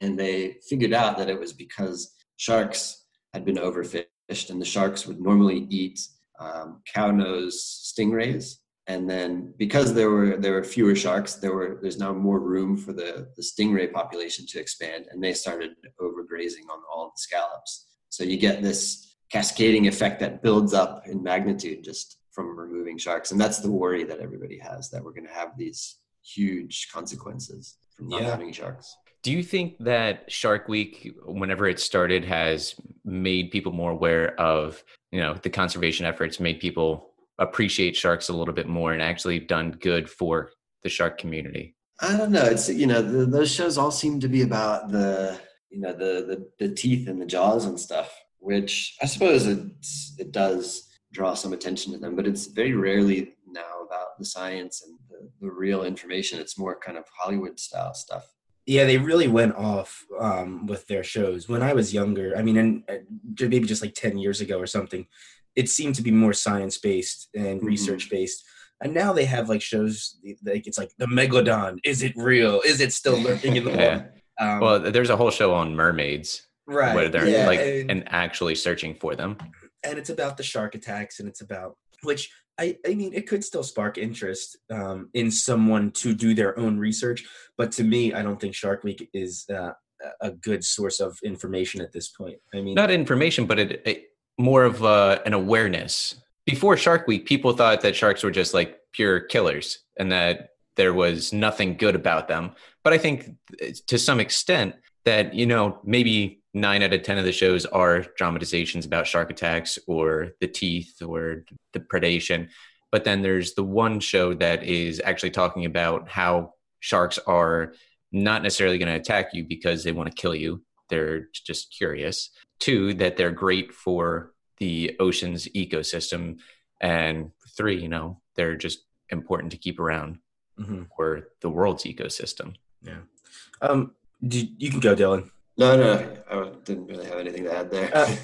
and they figured out that it was because sharks had been overfished, and the sharks would normally eat um, cow nose stingrays. And then, because there were there were fewer sharks, there were there's now more room for the the stingray population to expand, and they started overgrazing on all the scallops. So you get this cascading effect that builds up in magnitude just from removing sharks, and that's the worry that everybody has that we're going to have these huge consequences from not Yeah. having sharks. Do you think that Shark Week, whenever it started, has made people more aware of, you know, the conservation efforts, made people appreciate sharks a little bit more and actually done good for the shark community? I don't know. It's you know the, those shows all seem to be about the you know the, the the teeth and the jaws and stuff, which I suppose it's, it does draw some attention to them, but it's very rarely now about the science and the, the real information. It's more kind of Hollywood style stuff. Yeah, they really went off um, with their shows. When I was younger, I mean, and uh, maybe just like ten years ago or something, it seemed to be more science based and Mhm. research based. And now they have like shows like it's like the megalodon. Is it real? Is it still lurking in the Yeah. Um, Well, there's a whole show on mermaids right. where they're yeah, like and, and actually searching for them. and it's about the shark attacks, and it's about which I I mean it could still spark interest um, in someone to do their own research, but to me, I don't think Shark Week is uh, a- a good source of information at this point. I mean, Not information, but it, it more of uh, an awareness. Before Shark Week, people thought that sharks were just like pure killers and that there was nothing good about them. But I think uh, to some extent that, you know, maybe nine out of 10 of the shows are dramatizations about shark attacks or the teeth or the predation. But then there's the one show that is actually talking about how sharks are not necessarily going to attack you because they want to kill you. They're just curious. Two, that they're great for the ocean's ecosystem. And three, you know, they're just important to keep around mhm. for the world's ecosystem. Yeah. Um, do, you can go, Dylan. No, no, I didn't really have anything to add there. Uh,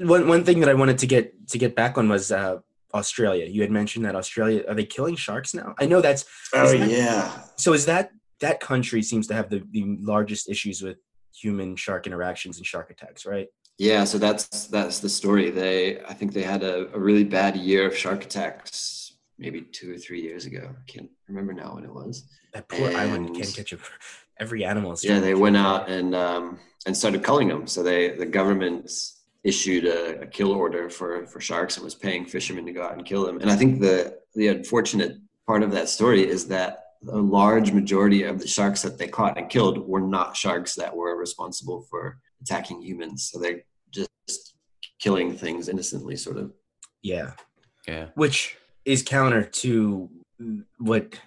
one one thing that I wanted to get to get back on was uh, Australia. You had mentioned that Australia are they killing sharks now? I know that's oh that- yeah, so. Is that that country seems to have the, the largest issues with human shark interactions and shark attacks, right? Yeah, so that's that's the story. They I think they had a, a really bad year of shark attacks maybe two or three years ago. I can't remember now when it was. That poor island can't catch a, every animal. Yeah, they went out and um, and started culling them. So they the government issued a, a kill order for for sharks and was paying fishermen to go out and kill them. And I think the the unfortunate part of that story is that a large majority of the sharks that they caught and killed were not sharks that were responsible for attacking humans. So they're just killing things innocently, sort of. Yeah, Yeah. which is counter to what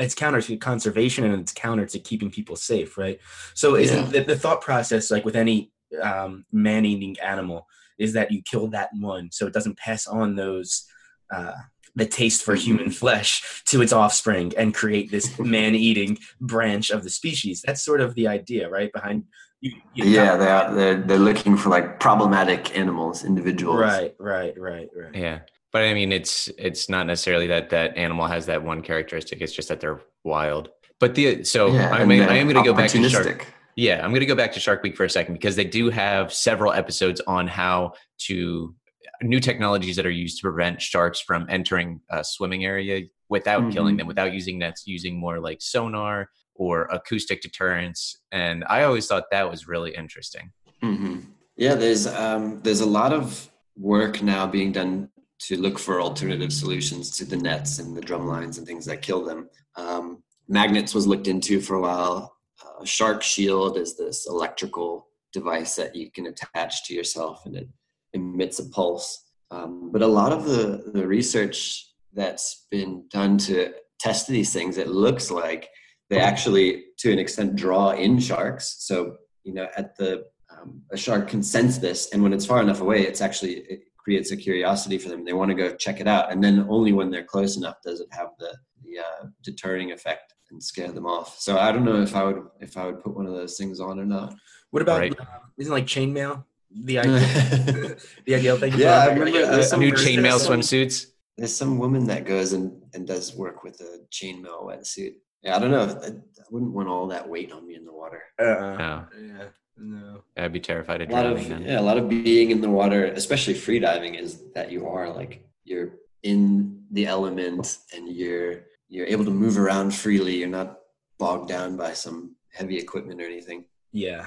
it's counter to conservation and it's counter to keeping people safe, right? So is Yeah. the, the thought process like with any um, man-eating animal is that you kill that one so it doesn't pass on those uh, the taste for mm-hmm. human flesh to its offspring and create this man-eating branch of the species. That's sort of the idea, right? Behind you, you Yeah, they're they're they're looking for like problematic animals, individuals. right, right, right, right. Yeah. But I mean, it's it's not necessarily that that animal has that one characteristic. It's just that they're wild. But the so Yeah, I mean, I am going to go back to Shark. opportunistic. Yeah, I'm going to go back to Shark Week for a second because they do have several episodes on how to new technologies that are used to prevent sharks from entering a swimming area without killing Mhm. them, without using nets, using more like sonar or acoustic deterrence. And I always thought that was really interesting. hmm Yeah, there's um, there's a lot of work now being done to look for alternative solutions to the nets and the drum lines and things that kill them. Um, magnets was looked into for a while. Uh, Shark Shield is this electrical device that you can attach to yourself and it emits a pulse. Um, but a lot of the, the research that's been done to test these things, it looks like they actually, to an extent, draw in sharks. So, you know, at the um, a shark can sense this, and when it's far enough away, it's actually it creates a curiosity for them. They want to go check it out, and then only when they're close enough does it have the the uh, deterring effect and scare them off. So I don't know if I would if I would put one of those things on or not. What about Right. uh, isn't like chainmail the idea the ideal thing? Yeah, I remember, yeah, uh, there's some New there's chainmail some- swimsuits. There's some woman that goes and, and does work with a chainmail wetsuit. Yeah, I don't know. I, I wouldn't want all that weight on me in the water. Uh, No, yeah, no. I'd be terrified of A lot of drowning. yeah, a lot of being in the water, especially free diving, is that you are like you're in the element and you're you're able to move around freely. You're not bogged down by some heavy equipment or anything. Yeah,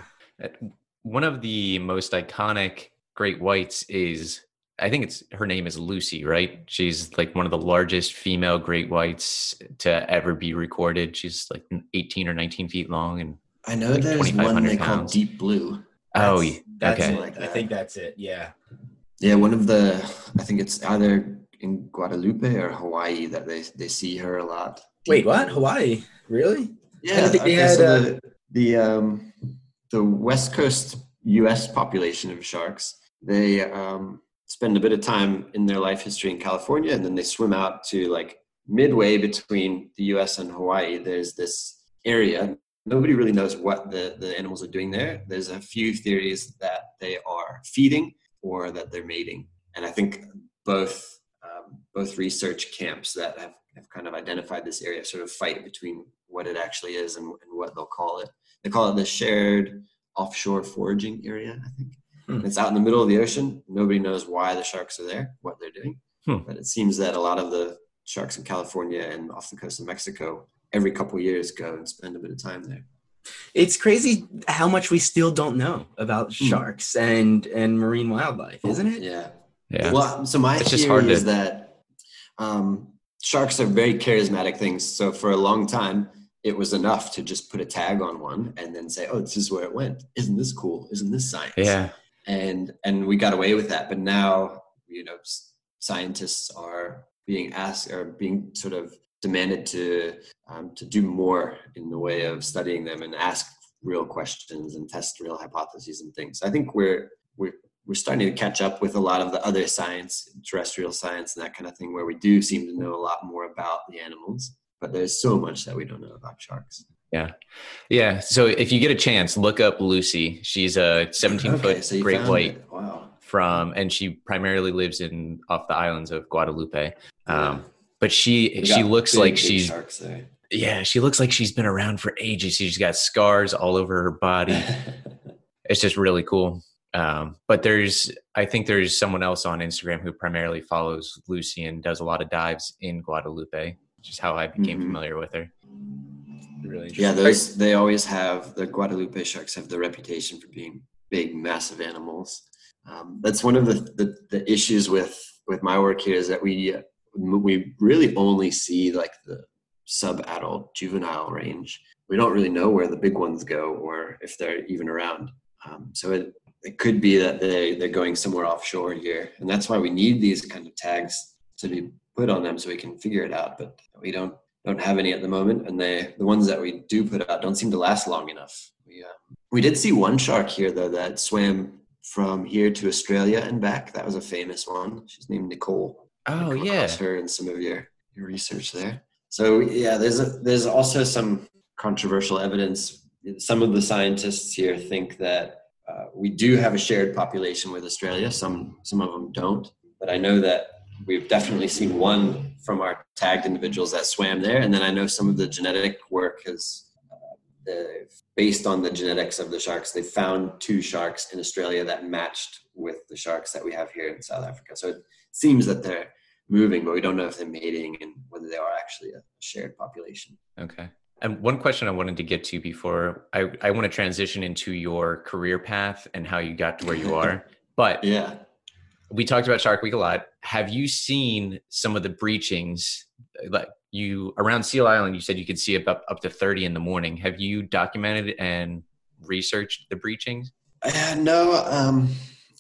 One of the most iconic great whites is I think it's her name is Lucy, right? She's like one of the largest female great whites to ever be recorded. She's like 18 or 19 feet long and I know Like there's one 2,500 they call deep blue. oh, That's- yeah, that's okay. Like I think that's it. Yeah. Yeah, one of the I think it's either in Guadalupe or Hawaii that they they see her a lot. Wait, Deep what? Hawaii? Really? Yeah, didn't think they okay, had, so uh, the, the um the West Coast U.S. population of sharks, they um, spend a bit of time in their life history in California, and then they swim out to like midway between the U.S. and Hawaii. There's this area. Nobody really knows what the, the animals are doing there. There's a few theories that they are feeding or that they're mating, and I think both um, both research camps that have, have kind of identified this area sort of fight between what it actually is and, and what they'll call it. They call it the shared offshore foraging area, I think. Hmm. It's out in the middle of the ocean. Nobody knows why the sharks are there, what they're doing. Hmm. But it seems that a lot of the sharks in California and off the coast of Mexico every couple years go and spend a bit of time there. It's crazy how much we still don't know about hmm. sharks and and marine wildlife, isn't it? Yeah. Yeah. Well, so my it's theory is to... that um, sharks are very charismatic things. So for a long time, it was enough to just put a tag on one and then say, "Oh, this is where it went. Isn't this cool? Isn't this science?" Yeah. And and we got away with that, but now you know scientists are being asked or being sort of demanded to um, to do more in the way of studying them and ask real questions and test real hypotheses and things. I think we're we're we're starting to catch up with a lot of the other science, terrestrial science, and that kind of thing, where we do seem to know a lot more about the animals but there's so much that we don't know about sharks. Yeah. Yeah. So if you get a chance, look up Lucy. She's a 17 okay, foot so great white. Wow. From, and she primarily lives in off the islands of Guadalupe. Um, but she, she looks big, like big she's, yeah, she looks like she's been around for ages. She's got scars all over her body. it's just really cool. Um, but there's, I think there's someone else on Instagram who primarily follows Lucy and does a lot of dives in Guadalupe just how I became mm-hmm. familiar with her. Really yeah, those they always have the Guadalupe sharks have the reputation for being big, massive animals. Um, that's one of the, the, the issues with with my work here is that we we really only see like the sub-adult juvenile range. We don't really know where the big ones go or if they're even around. Um, so it it could be that they they're going somewhere offshore here, and that's why we need these kind of tags to be put on them so we can figure it out. But we don't don't have any at the moment, and they the ones that we do put out don't seem to last long enough. We uh, we did see one shark here though that swam from here to Australia and back. That was a famous one. She's named Nicole. Oh yeah, her in some of your your research there. So yeah, there's a, there's also some controversial evidence. Some of the scientists here think that uh, we do have a shared population with Australia. Some some of them don't, but I know that we've definitely seen one from our tagged individuals that swam there. And then I know some of the genetic work has, uh, based on the genetics of the sharks, they found two sharks in Australia that matched with the sharks that we have here in South Africa. So it seems that they're moving, but we don't know if they're mating and whether they are actually a shared population. Okay. And one question I wanted to get to before I, I want to transition into your career path and how you got to where you are. But yeah, we talked about Shark Week a lot. Have you seen some of the breachings? Like you around Seal Island, you said you could see about up to thirty in the morning. Have you documented and researched the breachings? Uh, no, um,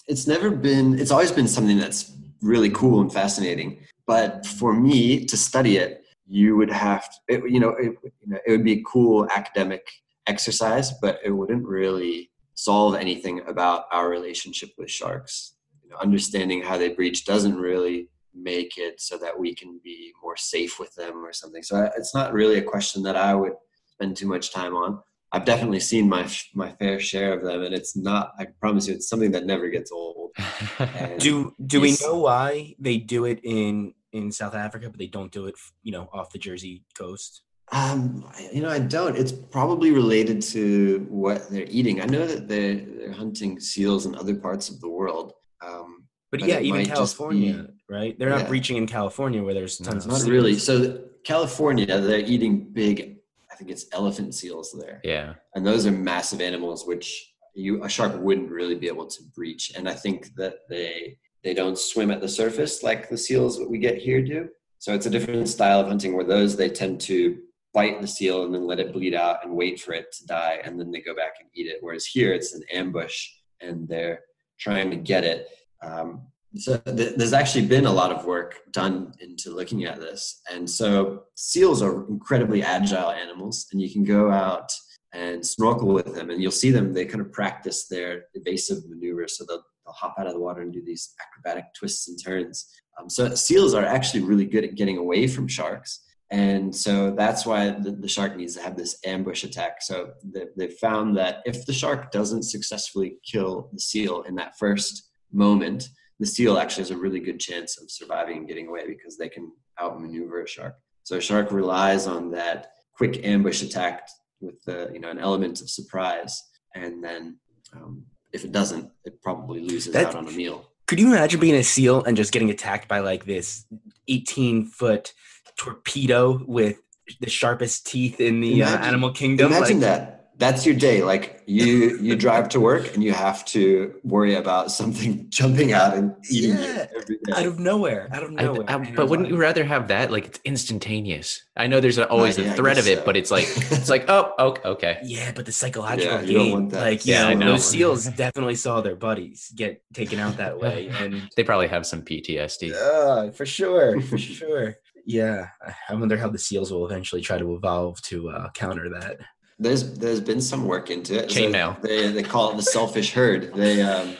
it's never been. It's always been something that's really cool and fascinating. But for me to study it, you would have to. It, you know, it, you know, it would be a cool academic exercise, but it wouldn't really solve anything about our relationship with sharks understanding how they breach doesn't really make it so that we can be more safe with them or something. So it's not really a question that I would spend too much time on. I've definitely seen my my fair share of them, and it's not. I promise you, it's something that never gets old. do do we know why they do it in in South Africa, but they don't do it, you know, off the Jersey coast? Um, you know, I don't. It's probably related to what they're eating. I know that they're they're hunting seals in other parts of the world, um, but, but, yeah, even California, be, right? They're not yeah. breaching in California where there's tons no, of. Not really. So California, they're eating big. I think it's elephant seals there. Yeah, and those are massive animals, which you a shark wouldn't really be able to breach. And I think that they they don't swim at the surface like the seals that we get here do. So it's a different style of hunting where those they tend to bite the seal and then let it bleed out and wait for it to die and then they go back and eat it. Whereas here it's an ambush and they're trying to get it. Um, so th- there's actually been a lot of work done into looking at this. And so seals are incredibly agile animals, and you can go out and snorkel with them. And you'll see them, they kind of practice their evasive maneuvers. So they'll, they'll hop out of the water and do these acrobatic twists and turns. Um, so seals are actually really good at getting away from sharks. And so that's why the, the shark needs to have this ambush attack. So they, they found that if the shark doesn't successfully kill the seal in that first moment, the seal actually has a really good chance of surviving and getting away because they can outmaneuver a shark. So a shark relies on that quick ambush attack with the you know an element of surprise, and then um, if it doesn't, it probably loses That- out on a meal. Could you imagine being a seal and just getting attacked by like this 18 foot torpedo with the sharpest teeth in the uh, animal kingdom? Imagine Like, that. That's your day. Like you, you drive to work and you have to worry about something jumping out and eating Yeah. you every day. Out of nowhere, out of nowhere. I- And but wouldn't you rather have that? Like it's instantaneous. I know there's always yeah, threat of it, so. but it's like it's like oh okay, okay. Yeah, but the psychological Yeah, you don't game, want that. like you Yeah, I know, know. those seals definitely saw their buddies get taken out that way, and They probably have some PTSD. uh, for sure, for sure. Yeah, I- I wonder how the seals will eventually try to evolve to uh, counter that. There's there's been some work into it. Chainmail. they they call it the selfish herd. They um,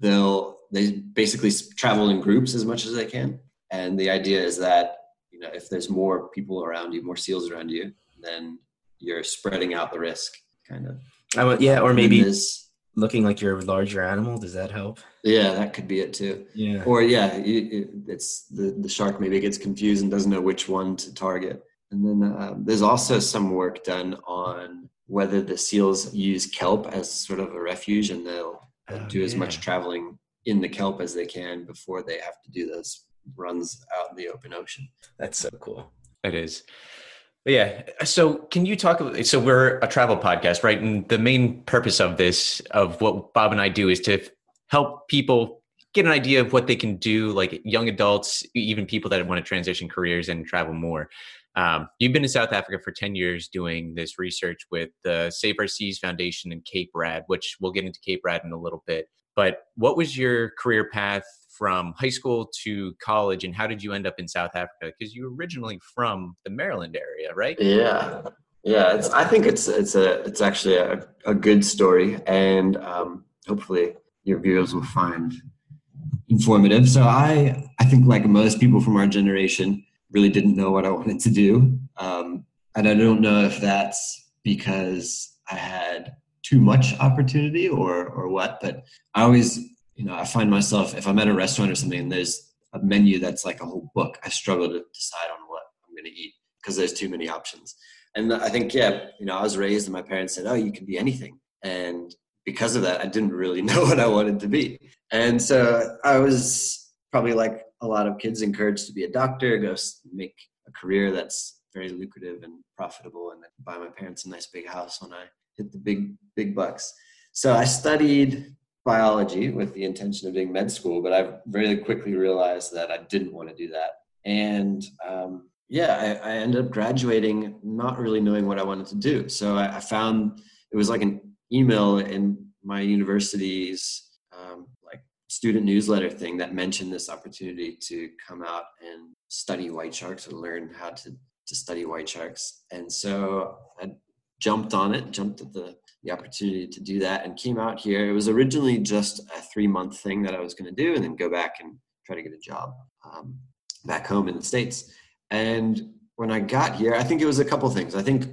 they'll they basically travel in groups as much as they can, and the idea is that you know if there's more people around you, more seals around you, then you're spreading out the risk, kind of. I would, yeah, or maybe looking like you're a larger animal. Does that help? yeah, that could be it too. Yeah. Or yeah, it, it's the the shark maybe gets confused and doesn't know which one to target. And then um, there's also some work done on whether the seals use kelp as sort of a refuge, and they'll, they'll Oh, do as much traveling in the kelp as they can before they have to do those runs out in the open ocean. That's so cool. It is. But yeah. So can you talk? a- So we're a travel podcast, right? And the main purpose of this, of what Bob and I do, is to help people get an idea of what they can do, like young adults, even people that want to transition careers and travel more. Um, you've been in South Africa for 10 years doing this research with the Save Our Seas Foundation and Cape Rad, which we'll get into Cape Rad in a little bit. But what was your career path from high school to college, and how did you end up in South Africa? Because you were originally from the Maryland area, right? Yeah, yeah. It's. I think it's it's a it's actually a, a good story, and um, hopefully your viewers will find informative. So I I think like most people from our generation, really didn't know what I wanted to do, um, and I don't know if that's because I had too much opportunity or or what. But I always you know I find myself if I'm at a restaurant or something and there's a menu that's like a whole book, I struggle to decide on what I'm going to eat because there's too many options. And I think, yeah, you know, I was raised and my parents said, oh, you can be anything. And because of that, I didn't really know what I wanted to be. And so I was probably like a lot of kids encouraged to be a doctor, go make a career that's very lucrative and profitable, and buy my parents a nice big house when I hit the big, big bucks. So I studied biology with the intention of doing med school, but I very quickly realized that I didn't want to do that. And um, yeah, I, I ended up graduating not really knowing what I wanted to do. So I, I found it was like an email in my university's um, student newsletter thing that mentioned this opportunity to come out and study white sharks or learn how to to study white sharks. And so I jumped on it, jumped at the the opportunity to do that, and came out here. It was originally just a three month thing that I was going to do, and then go back and try to get a job um, back home in the states. And when I got here, I think it was a couple things. I think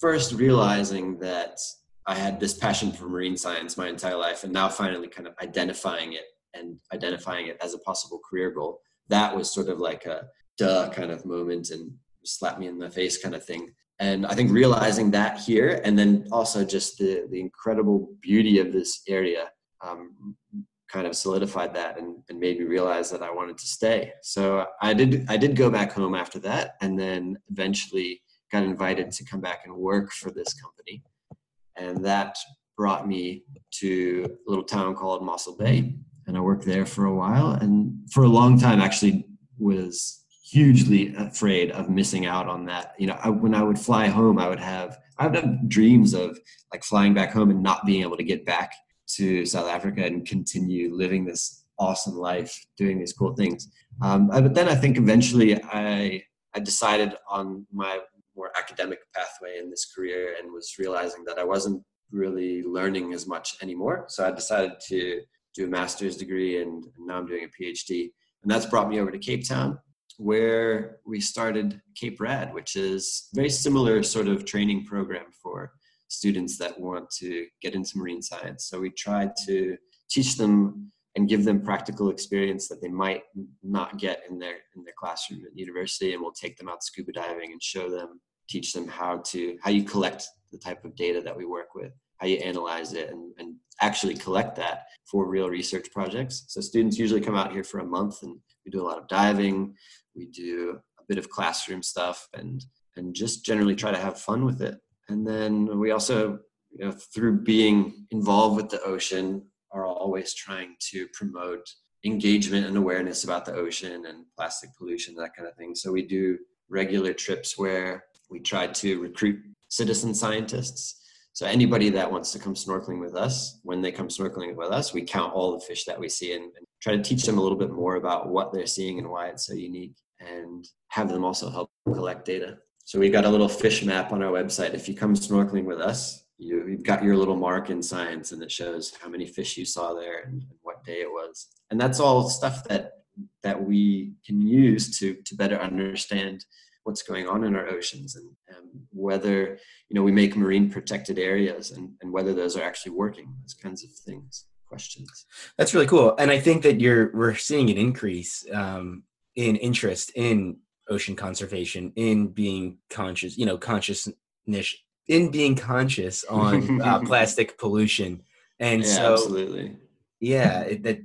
first realizing that I had this passion for marine science my entire life, and now finally kind of identifying it and identifying it as a possible career goal. That was sort of like a duh kind of moment and slap me in the face kind of thing. And I think realizing that here, and then also just the the incredible beauty of this area, um, kind of solidified that and, and made me realize that I wanted to stay. So I did I did go back home after that, and then eventually got invited to come back and work for this company, and that brought me to a little town called Mossel Bay, and I worked there for a while, and for a long time actually was hugely afraid of missing out on that. You know, I, when I would fly home, I would have I would have dreams of like flying back home and not being able to get back to South Africa and continue living this awesome life, doing these cool things. Um, but then I think eventually I I decided on my more academic pathway in this career and was realizing that I wasn't really learning as much anymore. So I decided to do a master's degree and, now I'm doing a PhD. And that's brought me over to Cape Town, where we started Cape Rad, which is very similar sort of training program for students that want to get into marine science. So we tried to teach them and give them practical experience that they might not get in their in their classroom at university and we'll take them out scuba diving and show them teach them how to how you collect the type of data that we work with how you analyze it and, and actually collect that for real research projects so students usually come out here for a month and we do a lot of diving we do a bit of classroom stuff and and just generally try to have fun with it and then we also you know through being involved with the ocean are always trying to promote engagement and awareness about the ocean and plastic pollution, that kind of thing. So we do regular trips where we try to recruit citizen scientists. So anybody that wants to come snorkeling with us, when they come snorkeling with us, we count all the fish that we see and, and try to teach them a little bit more about what they're seeing and why it's so unique and have them also help collect data. So we've got a little fish map on our website. If you come snorkeling with us, you, you've got your little mark in science and it shows how many fish you saw there and, and what day it was and that's all stuff that that we can use to to better understand what's going on in our oceans and, and whether you know we make marine protected areas and, and whether those are actually working those kinds of things questions. That's really cool. And i think that you're we're seeing an increase um, in interest in ocean conservation in being conscious you know consciousness in being conscious on uh, plastic pollution. And yeah, so absolutely. Yeah it, that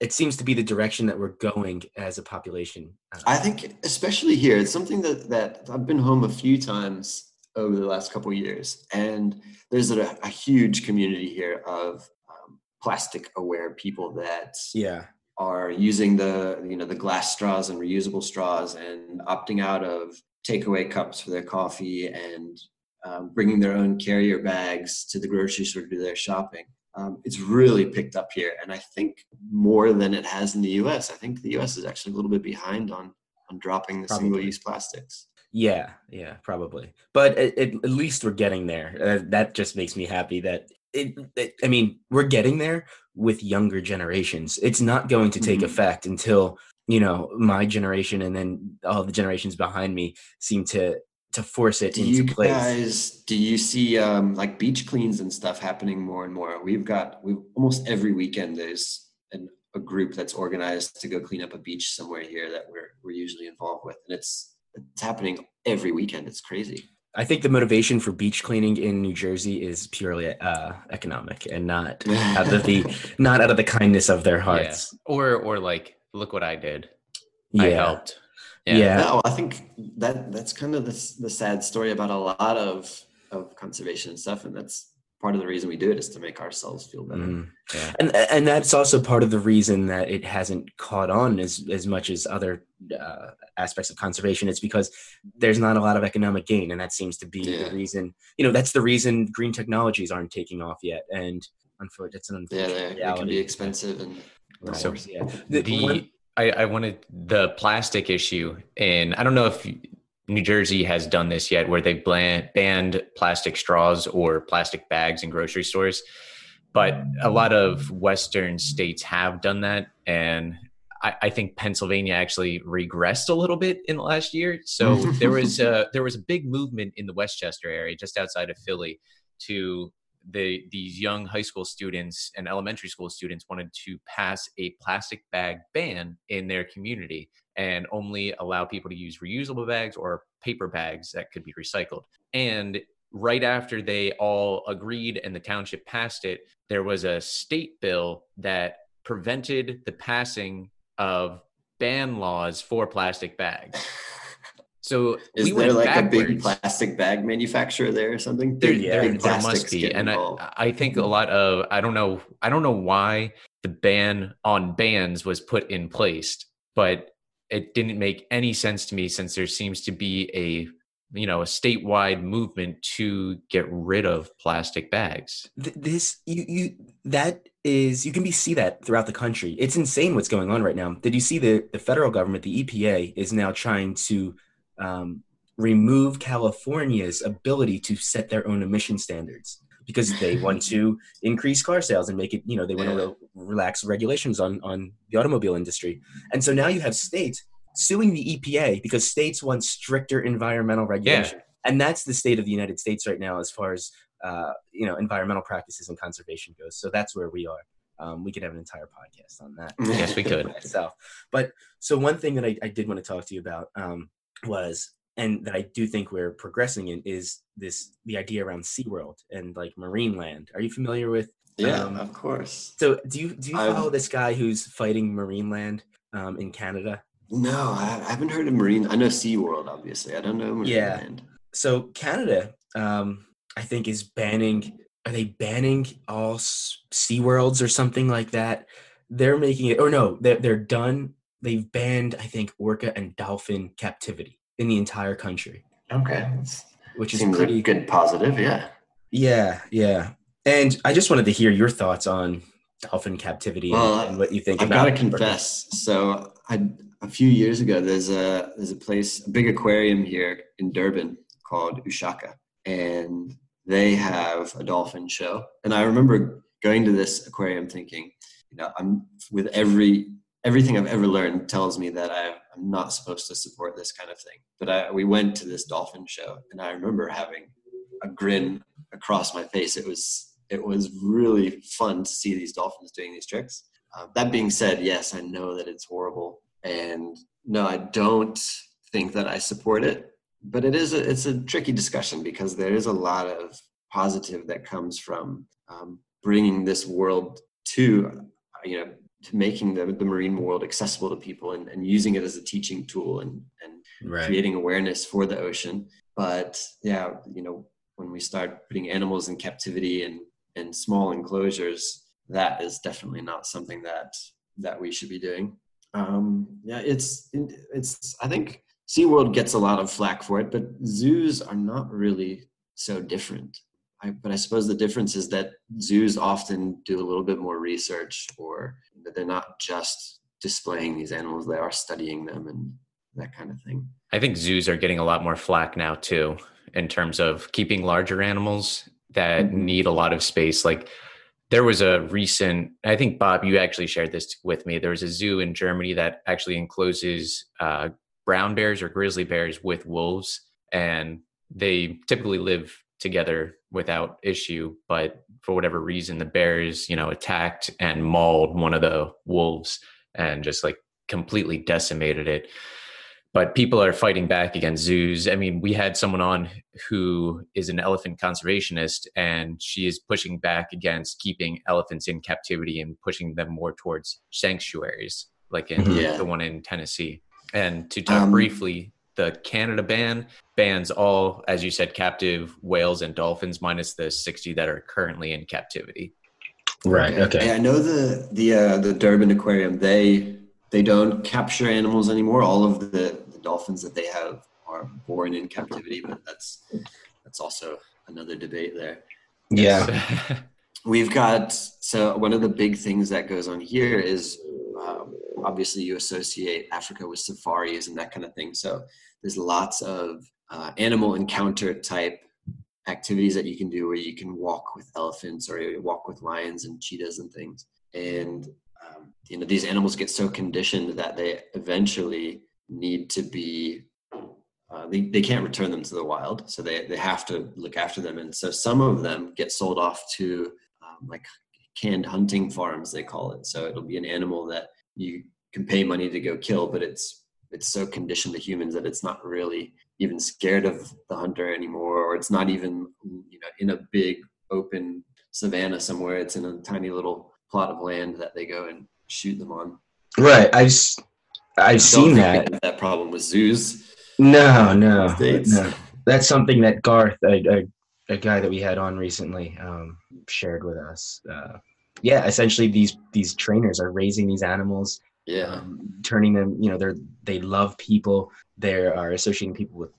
it seems to be the direction that we're going as a population uh, i think especially here it's something that that i've been home a few times over the last couple years and there's a, a, huge community here of um, plastic aware people that yeah are using the you know the glass straws and reusable straws and opting out of takeaway cups for their coffee and um, bringing their own carrier bags to the grocery store to do their shopping. Um, it's really picked up here, and I think more than it has in the U.S. I think the U.S. is actually a little bit behind on on dropping the single-use plastics. Yeah, yeah, probably. But at, at least we're getting there. Uh, that just makes me happy that it, it, I mean, we're getting there with younger generations. It's not going to take mm-hmm. effect until you know my generation and then all the generations behind me seem to to force it do into you place. Guys, do you see um, like beach cleans and stuff happening more and more? We've got we almost every weekend there's an, a group that's organized to go clean up a beach somewhere here that we're we're usually involved with, and it's it's happening every weekend. It's crazy. I think the motivation for beach cleaning in New Jersey is purely uh, economic and not out of the not out of the kindness of their hearts. Yeah. Or or like, look what I did. Yeah. I helped. Yeah. yeah. No, I think that that's kind of the, the sad story about a lot of of conservation and stuff, and that's part of the reason we do it is to make ourselves feel better. Mm, yeah. And and that's also part of the reason that it hasn't caught on as as much as other uh, aspects of conservation. It's because there's not a lot of economic gain, and that seems to be yeah. the reason. You know, that's the reason green technologies aren't taking off yet, and unfortunately, it's an unfortunate yeah, they, can be expensive and. Right. So yeah, the, the one, I, I wanted the plastic issue, and I don't know if New Jersey has done this yet, where they've banned plastic straws or plastic bags in grocery stores. But a lot of Western states have done that, and I, I think Pennsylvania actually regressed a little bit in the last year. So there was a there was a big movement in the West Chester area, just outside of Philly, to the these young high school students and elementary school students wanted to pass a plastic bag ban in their community and only allow people to use reusable bags or paper bags that could be recycled. And right after they all agreed and the township passed it, there was a state bill that prevented the passing of ban laws for plastic bags. So is we there like backwards. a big plastic bag manufacturer there or something? There, yeah, there, there must be, and I, I, think a lot of I don't know I don't know why the ban on bans was put in place, but it didn't make any sense to me since there seems to be a you know a statewide movement to get rid of plastic bags. This you you that is you can be see that throughout the country. It's insane what's going on right now. Did you see the the federal government, the EPA, is now trying to um, remove California's ability to set their own emission standards because they want to increase car sales and make it, you know, they want to re- relax regulations on on the automobile industry. And so now you have states suing the EPA because states want stricter environmental regulation. Yeah. And that's the state of the United States right now as far as uh, you know environmental practices and conservation goes. So that's where we are. Um, we could have an entire podcast on that Yes, we could. myself. But so one thing that I, I did want to talk to you about um, was, and that I do think we're progressing in, is this the idea around SeaWorld and like Marineland. Are you familiar with? Yeah, Um, of course. So do you do you I've- follow this guy who's fighting Marineland um, in Canada? No, I I haven't heard of marine. I know SeaWorld, obviously. I don't know marine Yeah. land. So Canada, um, I think, is banning. Are they banning all SeaWorlds or something like that? They're making it, or no, they're they're done. They've banned, I think, orca and dolphin captivity in the entire country, Okay. which is pretty a good positive, yeah. Yeah, yeah. And I just wanted to hear your thoughts on dolphin captivity and- Well, and, what you think I've got to confess. So, I a few years ago, there's a there's a place, a big aquarium here in Durban called Ushaka, and they have a dolphin show. And I remember going to this aquarium thinking, you know, I'm with every everything I've ever learned tells me that I, I'm not supposed to support this kind of thing. But I, we went to this dolphin show, and I remember having a grin across my face. It was it was really fun to see these dolphins doing these tricks. Uh, that being said, yes, I know that it's horrible, and no, I don't think that I support it. But it is a, it's a tricky discussion because there is a lot of positive that comes from um, bringing this world to you know to making the, the marine world accessible to people and, and using it as a teaching tool and, and Right. creating awareness for the ocean. But yeah, you know, when we start putting animals in captivity and in small enclosures, that is definitely not something that that we should be doing. Um, yeah, it's it's. I think SeaWorld gets a lot of flack for it, but zoos are not really so different. I, but I suppose the difference is that zoos often do a little bit more research, or that they're not just displaying these animals; they are studying them and that kind of thing. I think zoos are getting a lot more flack now too, in terms of keeping larger animals that Mhm. need a lot of space. Like there was a recent, I think Bob, you actually shared this with me. There was a zoo in Germany that actually encloses uh, brown bears or grizzly bears with wolves, and they typically live together without issue. But for whatever reason, the bears, you know, attacked and mauled one of the wolves and just like completely decimated it but people are fighting back against zoos. I mean, we had someone on who is an elephant conservationist, and she is pushing back against keeping elephants in captivity and pushing them more towards sanctuaries, like in Yeah. the one in Tennessee. And to talk Um, briefly, the Canada ban bans all, as you said, captive whales and dolphins, minus the 60 that are currently in captivity. Right. Okay. Yeah, I know the the uh, the Durban Aquarium. They they don't capture animals anymore. All of the, the dolphins that they have are born in captivity, but that's that's also another debate there. Yeah. We've got so one of the big things that goes on here is um, obviously you associate Africa with safaris and that kind of thing. So there's lots of uh, animal encounter type activities that you can do where you can walk with elephants or you walk with lions and cheetahs and things. And um, you know these animals get so conditioned that they eventually need to be uh, they, they can't return them to the wild so they, they have to look after them and so some of them get sold off to Um, like canned hunting farms they call it so it'll be an animal that you can pay money to go kill but it's it's so conditioned to humans that it's not really even scared of the hunter anymore or it's not even you know in a big open savanna somewhere it's in a tiny little plot of land that they go and shoot them on Right. I've I've seen that. that problem with zoos No, no, no. That's something that Garth, a, a guy that we had on recently, um, shared with us. Uh, yeah, essentially these these trainers are raising these animals, yeah um, turning them. You know, they're they love people. They are associating people with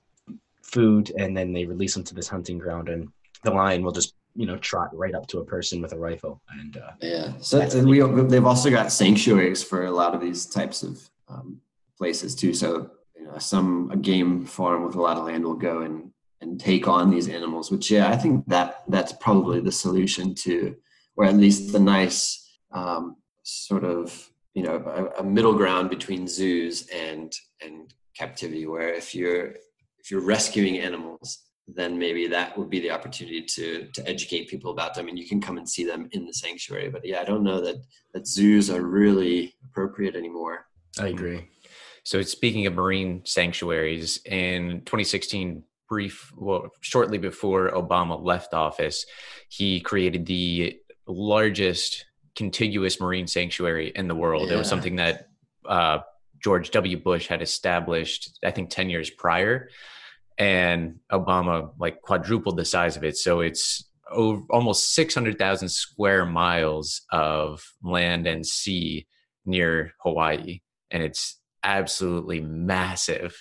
food, and then they release them to this hunting ground, and the lion will just you know trot right up to a person with a rifle, and uh, Yeah. So That's and we they've also got sanctuaries for a lot of these types of um, places too. So you know, some a game farm with a lot of land will go and and take on these animals. Which yeah, I think that that's probably the solution to, or at least the nice um, sort of you know a, a middle ground between zoos and and captivity, where if you're if you're rescuing animals then maybe that would be the opportunity to to educate people about them and you can come and see them in the sanctuary but yeah i don't know that that zoos are really appropriate anymore i agree so speaking of marine sanctuaries in 2016 brief well shortly before obama left office he created the largest contiguous marine sanctuary in the world yeah. it was something that uh, george w bush had established i think 10 years prior and Obama like quadrupled the size of it. So it's over almost 600,000 square miles of land and sea near Hawaii. And it's absolutely massive.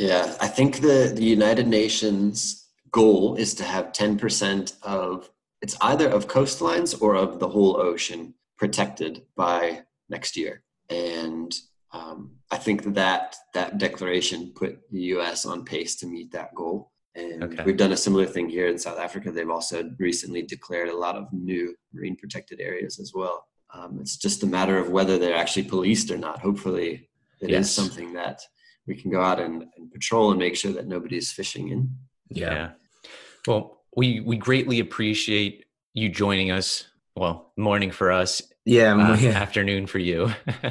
Yeah, I think the, the United Nations goal is to have 10% of it's either of coastlines or of the whole ocean protected by next year. And um, I think that that declaration put the U.S. on pace to meet that goal. And okay. we've done a similar thing here in South Africa. They've also recently declared a lot of new marine protected areas as well. Um, it's just a matter of whether they're actually policed or not. Hopefully, it yes. is something that we can go out and, and patrol and make sure that nobody's fishing in. Yeah. yeah. Well, we we greatly appreciate you joining us. Well, morning for us. Yeah, uh, yeah. afternoon for you.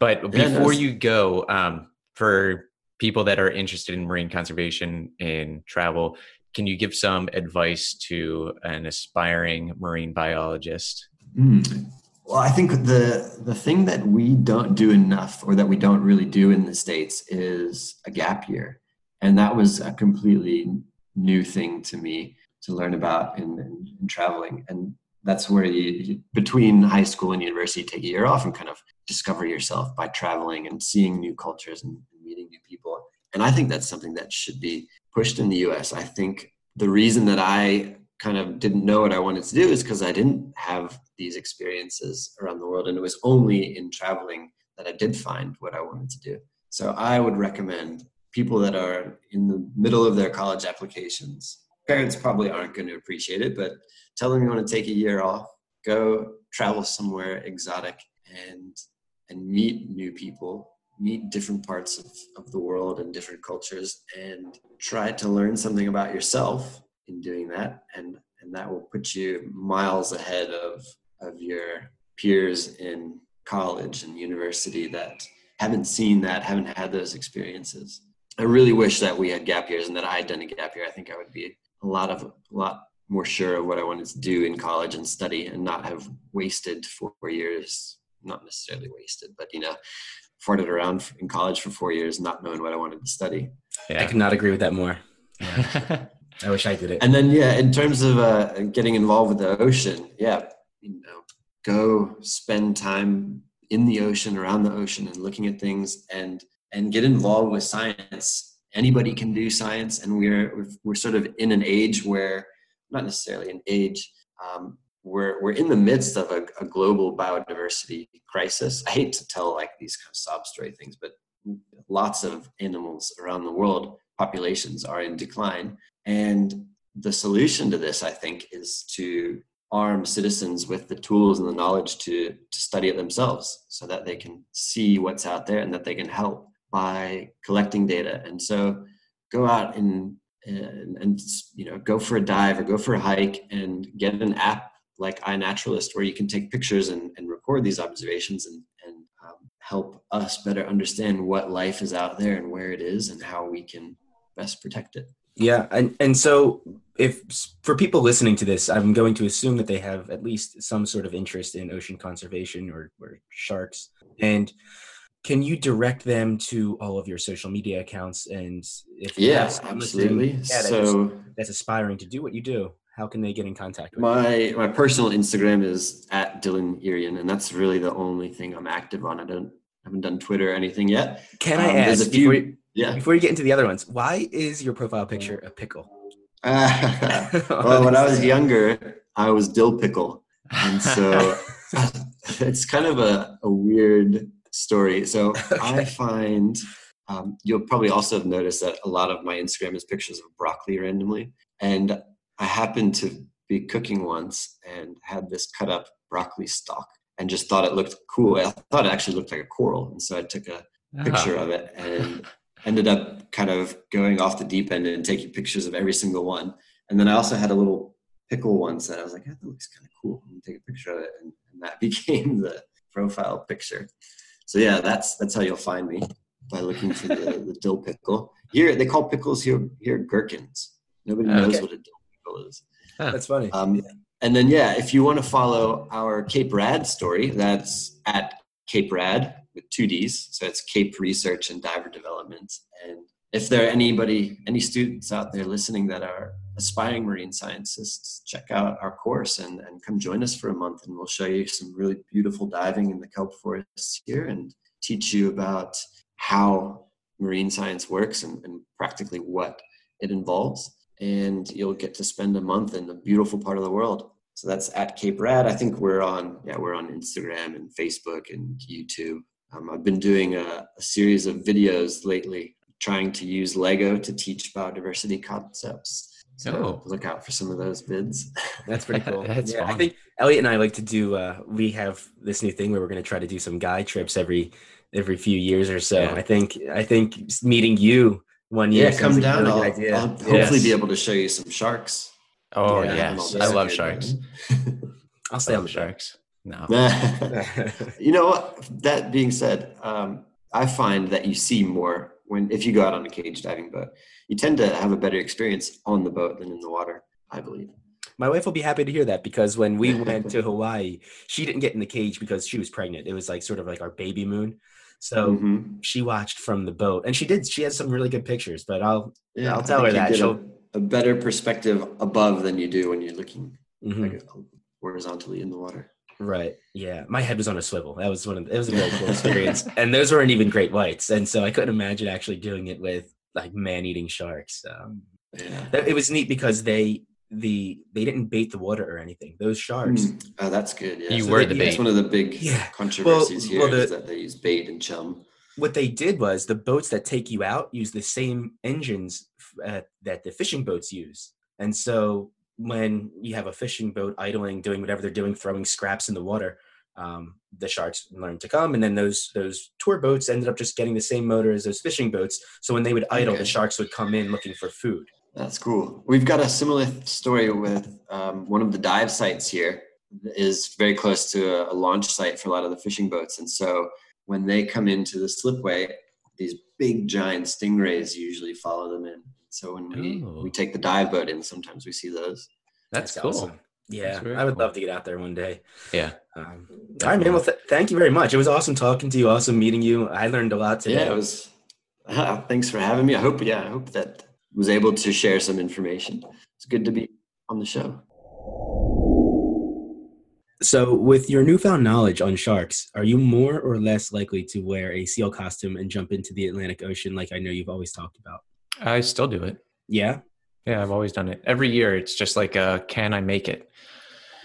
But before you go, um, for people that are interested in marine conservation and travel, can you give some advice to an aspiring marine biologist? Mm. Well, I think the the thing that we don't do enough, or that we don't really do in the states, is a gap year, and that was a completely new thing to me to learn about in, in, in traveling. And that's where you between high school and university take a year off and kind of discover yourself by traveling and seeing new cultures and meeting new people. And i think that's something that should be pushed in the us i think the reason that i kind of didn't know what i wanted to do is because i didn't have these experiences around the world and it was only in traveling that i did find what i wanted to do. So i would recommend people that are in the middle of their college applications. Parents probably aren't going to appreciate it but tell them you want to take a year off, go travel somewhere exotic and and meet new people, meet different parts of, of the world and different cultures and try to learn something about yourself in doing that and and that will put you miles ahead of of your peers in college and university that haven't seen that, haven't had those experiences. I really wish that we had gap years and that I had done a gap year. I think I would be a lot of a lot more sure of what I wanted to do in college and study and not have wasted four years, not necessarily wasted, but you know, farted around in college for four years, not knowing what I wanted to study. Yeah. I could not agree with that more. I wish I did it. And then, yeah, in terms of uh, getting involved with the ocean, yeah, you know, go spend time in the ocean, around the ocean, and looking at things, and and get involved with science. Anybody can do science, and we're we're sort of in an age where not necessarily an age. Um, we're we're in the midst of a, a, global biodiversity crisis. I hate to tell like these kind of sob story things, but lots of animals around the world populations are in decline, and the solution to this, I think, is to arm citizens with the tools and the knowledge to to study it themselves, so that they can see what's out there and that they can help by collecting data. And so, go out and and, and you know go for a dive or go for a hike and get an app like iNaturalist where you can take pictures and, and record these observations and, and um, help us better understand what life is out there and where it is and how we can best protect it. Yeah, and and so if for people listening to this, I'm going to assume that they have at least some sort of interest in ocean conservation or, or sharks. And can you direct them to all of your social media accounts? And if yeah absolutely. yeah, so that's aspiring to do what you do. How can they get in contact with my you? my personal instagram is at dylan irian and that's really the only thing i'm active on. I don't I haven't done twitter or anything yet. Can i um, ask few, before you, yeah before you get into the other ones why is your profile picture a pickle uh, well when i was younger i was dill pickle and so it's kind of a, a weird story. So I find Um, you'll probably also have noticed that a lot of my Instagram is pictures of broccoli randomly. And I happened to be cooking once and had this cut up broccoli stalk and just thought it looked cool. I thought it actually looked like a coral. And so I took a picture of it and ended up kind of going off the deep end and taking pictures of every single one. And then I also had a little pickle once that I was like, that looks kind of cool. I'm take a picture of it. And, and that became the profile picture. So yeah, that's that's how you'll find me by looking for the, the dill pickle. Here they call pickles here here gherkins. Nobody knows Okay. what a dill pickle is. That's funny. Um, and then, yeah, if you want to follow our Cape Rad story, that's at Cape Rad with two D's. So it's Cape Research and Diver Development. And if there are anybody, any students out there listening that are aspiring marine scientists, check out our course and, and come join us for a month. And we'll show you some really beautiful diving in the kelp forests here and teach you about how marine science works and, and practically what it involves and you'll get to spend a month in a beautiful part of the world. So that's at Cape Rad. I think we're on, yeah, we're on Instagram and Facebook and YouTube. Um, I've been doing a, a series of videos lately, trying to use Lego to teach biodiversity concepts. So Oh. look out for some of those vids. That's pretty cool. That's yeah, I think Elliot and I like to do. Uh, we have this new thing where we're going to try to do some guide trips every every few years or so. Yeah. I think I think meeting you one year. yeah, sounds come like down. really I'll, idea. I'll hopefully Yes. be able to show you some sharks. Oh Yeah, yes, I love sharks. I'll stay on the sharks. No. you know what? That being said, um, I find that you see more when if you go out on a cage diving boat. You tend to have a better experience on the boat than in the water. I believe. My wife will be happy to hear that because when we went to Hawaii, she didn't get in the cage because she was pregnant. It was like sort of like our baby moon. So Mhm. she watched from the boat and she did. She has some really good pictures, but I'll, Yeah, I'll tell her that. She'll, a, better perspective above than you do when you're looking Mhm. like, horizontally in the water. Right. Yeah. My head was on a swivel. That was one of it was a really cool experience. and those weren't even great whites. And so I couldn't imagine actually doing it with like man eating sharks. Um, Yeah. it was neat because they the they didn't bait the water or anything. Those sharks. Mm. Oh, that's good. Yeah. You So were they- the yeah, That's one of the big Yeah. controversies well, here is the- that they use bait and chum. What they did was the boats that take you out use the same engines uh, that the fishing boats use. And so when you have a fishing boat idling, doing whatever they're doing, throwing scraps in the water, um, the sharks learn to come. And then those those tour boats ended up just getting the same motor as those fishing boats. So when they would idle, Okay. the sharks would come in looking for food. That's cool. We've got a similar story with um, one of the dive sites here is very close to a launch site for a lot of the fishing boats. And so when they come into the slipway, these big giant stingrays usually follow them in. So when we, we take the dive boat in, sometimes we see those. That's, cool. awesome. Yeah, That's I would cool. love to get out there one day. Yeah. Um, all right, man. Well, th- thank you very much. It was awesome talking to you. Awesome meeting you. I learned a lot today. Yeah, it was. thanks for having me. I hope, yeah, I hope that was able to share some information. It's good to be on the show. So, with your newfound knowledge on sharks, are you more or less likely to wear a seal costume and jump into the Atlantic Ocean like I know you've always talked about? I still do it. Yeah, Yeah, I've always done it. Every year, it's just like, uh, can I make it?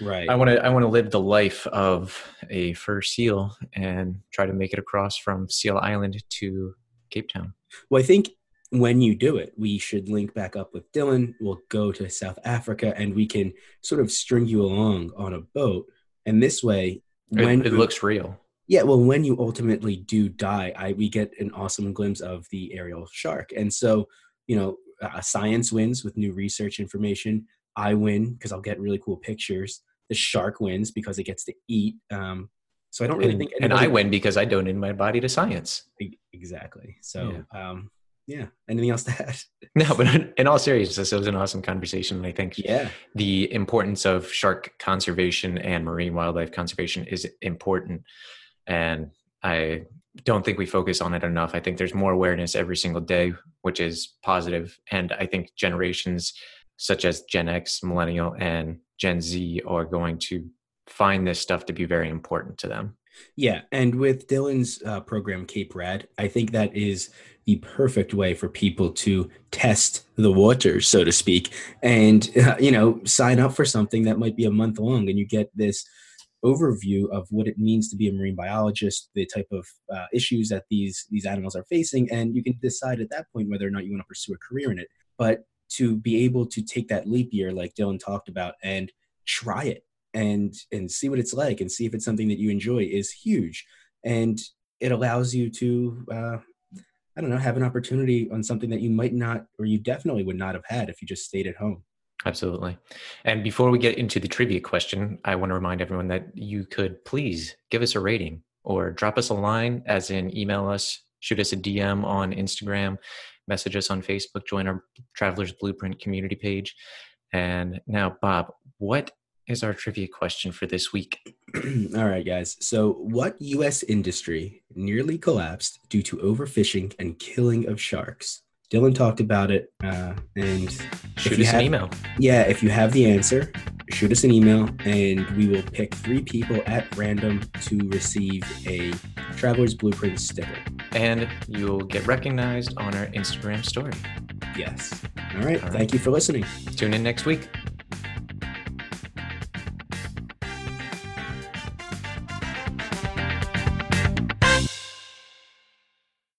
right. I want to. I want to live the life of a fur seal and try to make it across from Seal Island to Cape Town. Well, I think when you do it, we should link back up with Dylan. We'll go to South Africa and we can sort of string you along on a boat. And this way, It, when it looks real. Yeah, well, when you ultimately do die, I we get an awesome glimpse of the aerial shark, and so you know, uh, science wins with new research information. I win because I'll get really cool pictures. The shark wins because it gets to eat. Um, so I don't really And, think and I win because I donated my body to science. Exactly. So um, yeah. Anything else to add? No, but in, in all seriousness, it was an awesome conversation. and I think Yeah. the importance of shark conservation and marine wildlife conservation is important. And I don't think we focus on it enough. I think there's more awareness every single day, which is positive. And I think generations such as Gen X, Millennial, and Gen Z are going to find this stuff to be very important to them. Yeah, and with Dylan's uh, program Cape Rad, I think that is the perfect way for people to test the waters, so to speak, and uh, you know sign up for something that might be a month long, and you get this overview of what it means to be a marine biologist, the type of uh, issues that these these animals are facing, and you can decide at that point whether or not you want to pursue a career in it. But to be able to take that leap year, like Dylan talked about, and try it and and see what it's like and see if it's something that you enjoy is huge, and it allows you to. Uh, I don't know, have an opportunity on something that you might not, or you definitely would not have had if you just stayed at home. Absolutely. And before we get into the trivia question, I want to remind everyone that you could please give us a rating or drop us a line, as in email us, shoot us a DM on Instagram, message us on Facebook, join our Travelers Blueprint community page. And now, Bob, what is our trivia question for this week? All right, guys. So, what U.S. industry nearly collapsed due to overfishing and killing of sharks? Dylan talked about it, uh, and shoot us have, an email. Yeah, if you have the answer, shoot us an email, and we will pick three people at random to receive a Traveler's Blueprint sticker. And you'll get recognized on our Instagram story. Yes. All right. All right. Thank you for listening. Tune in next week.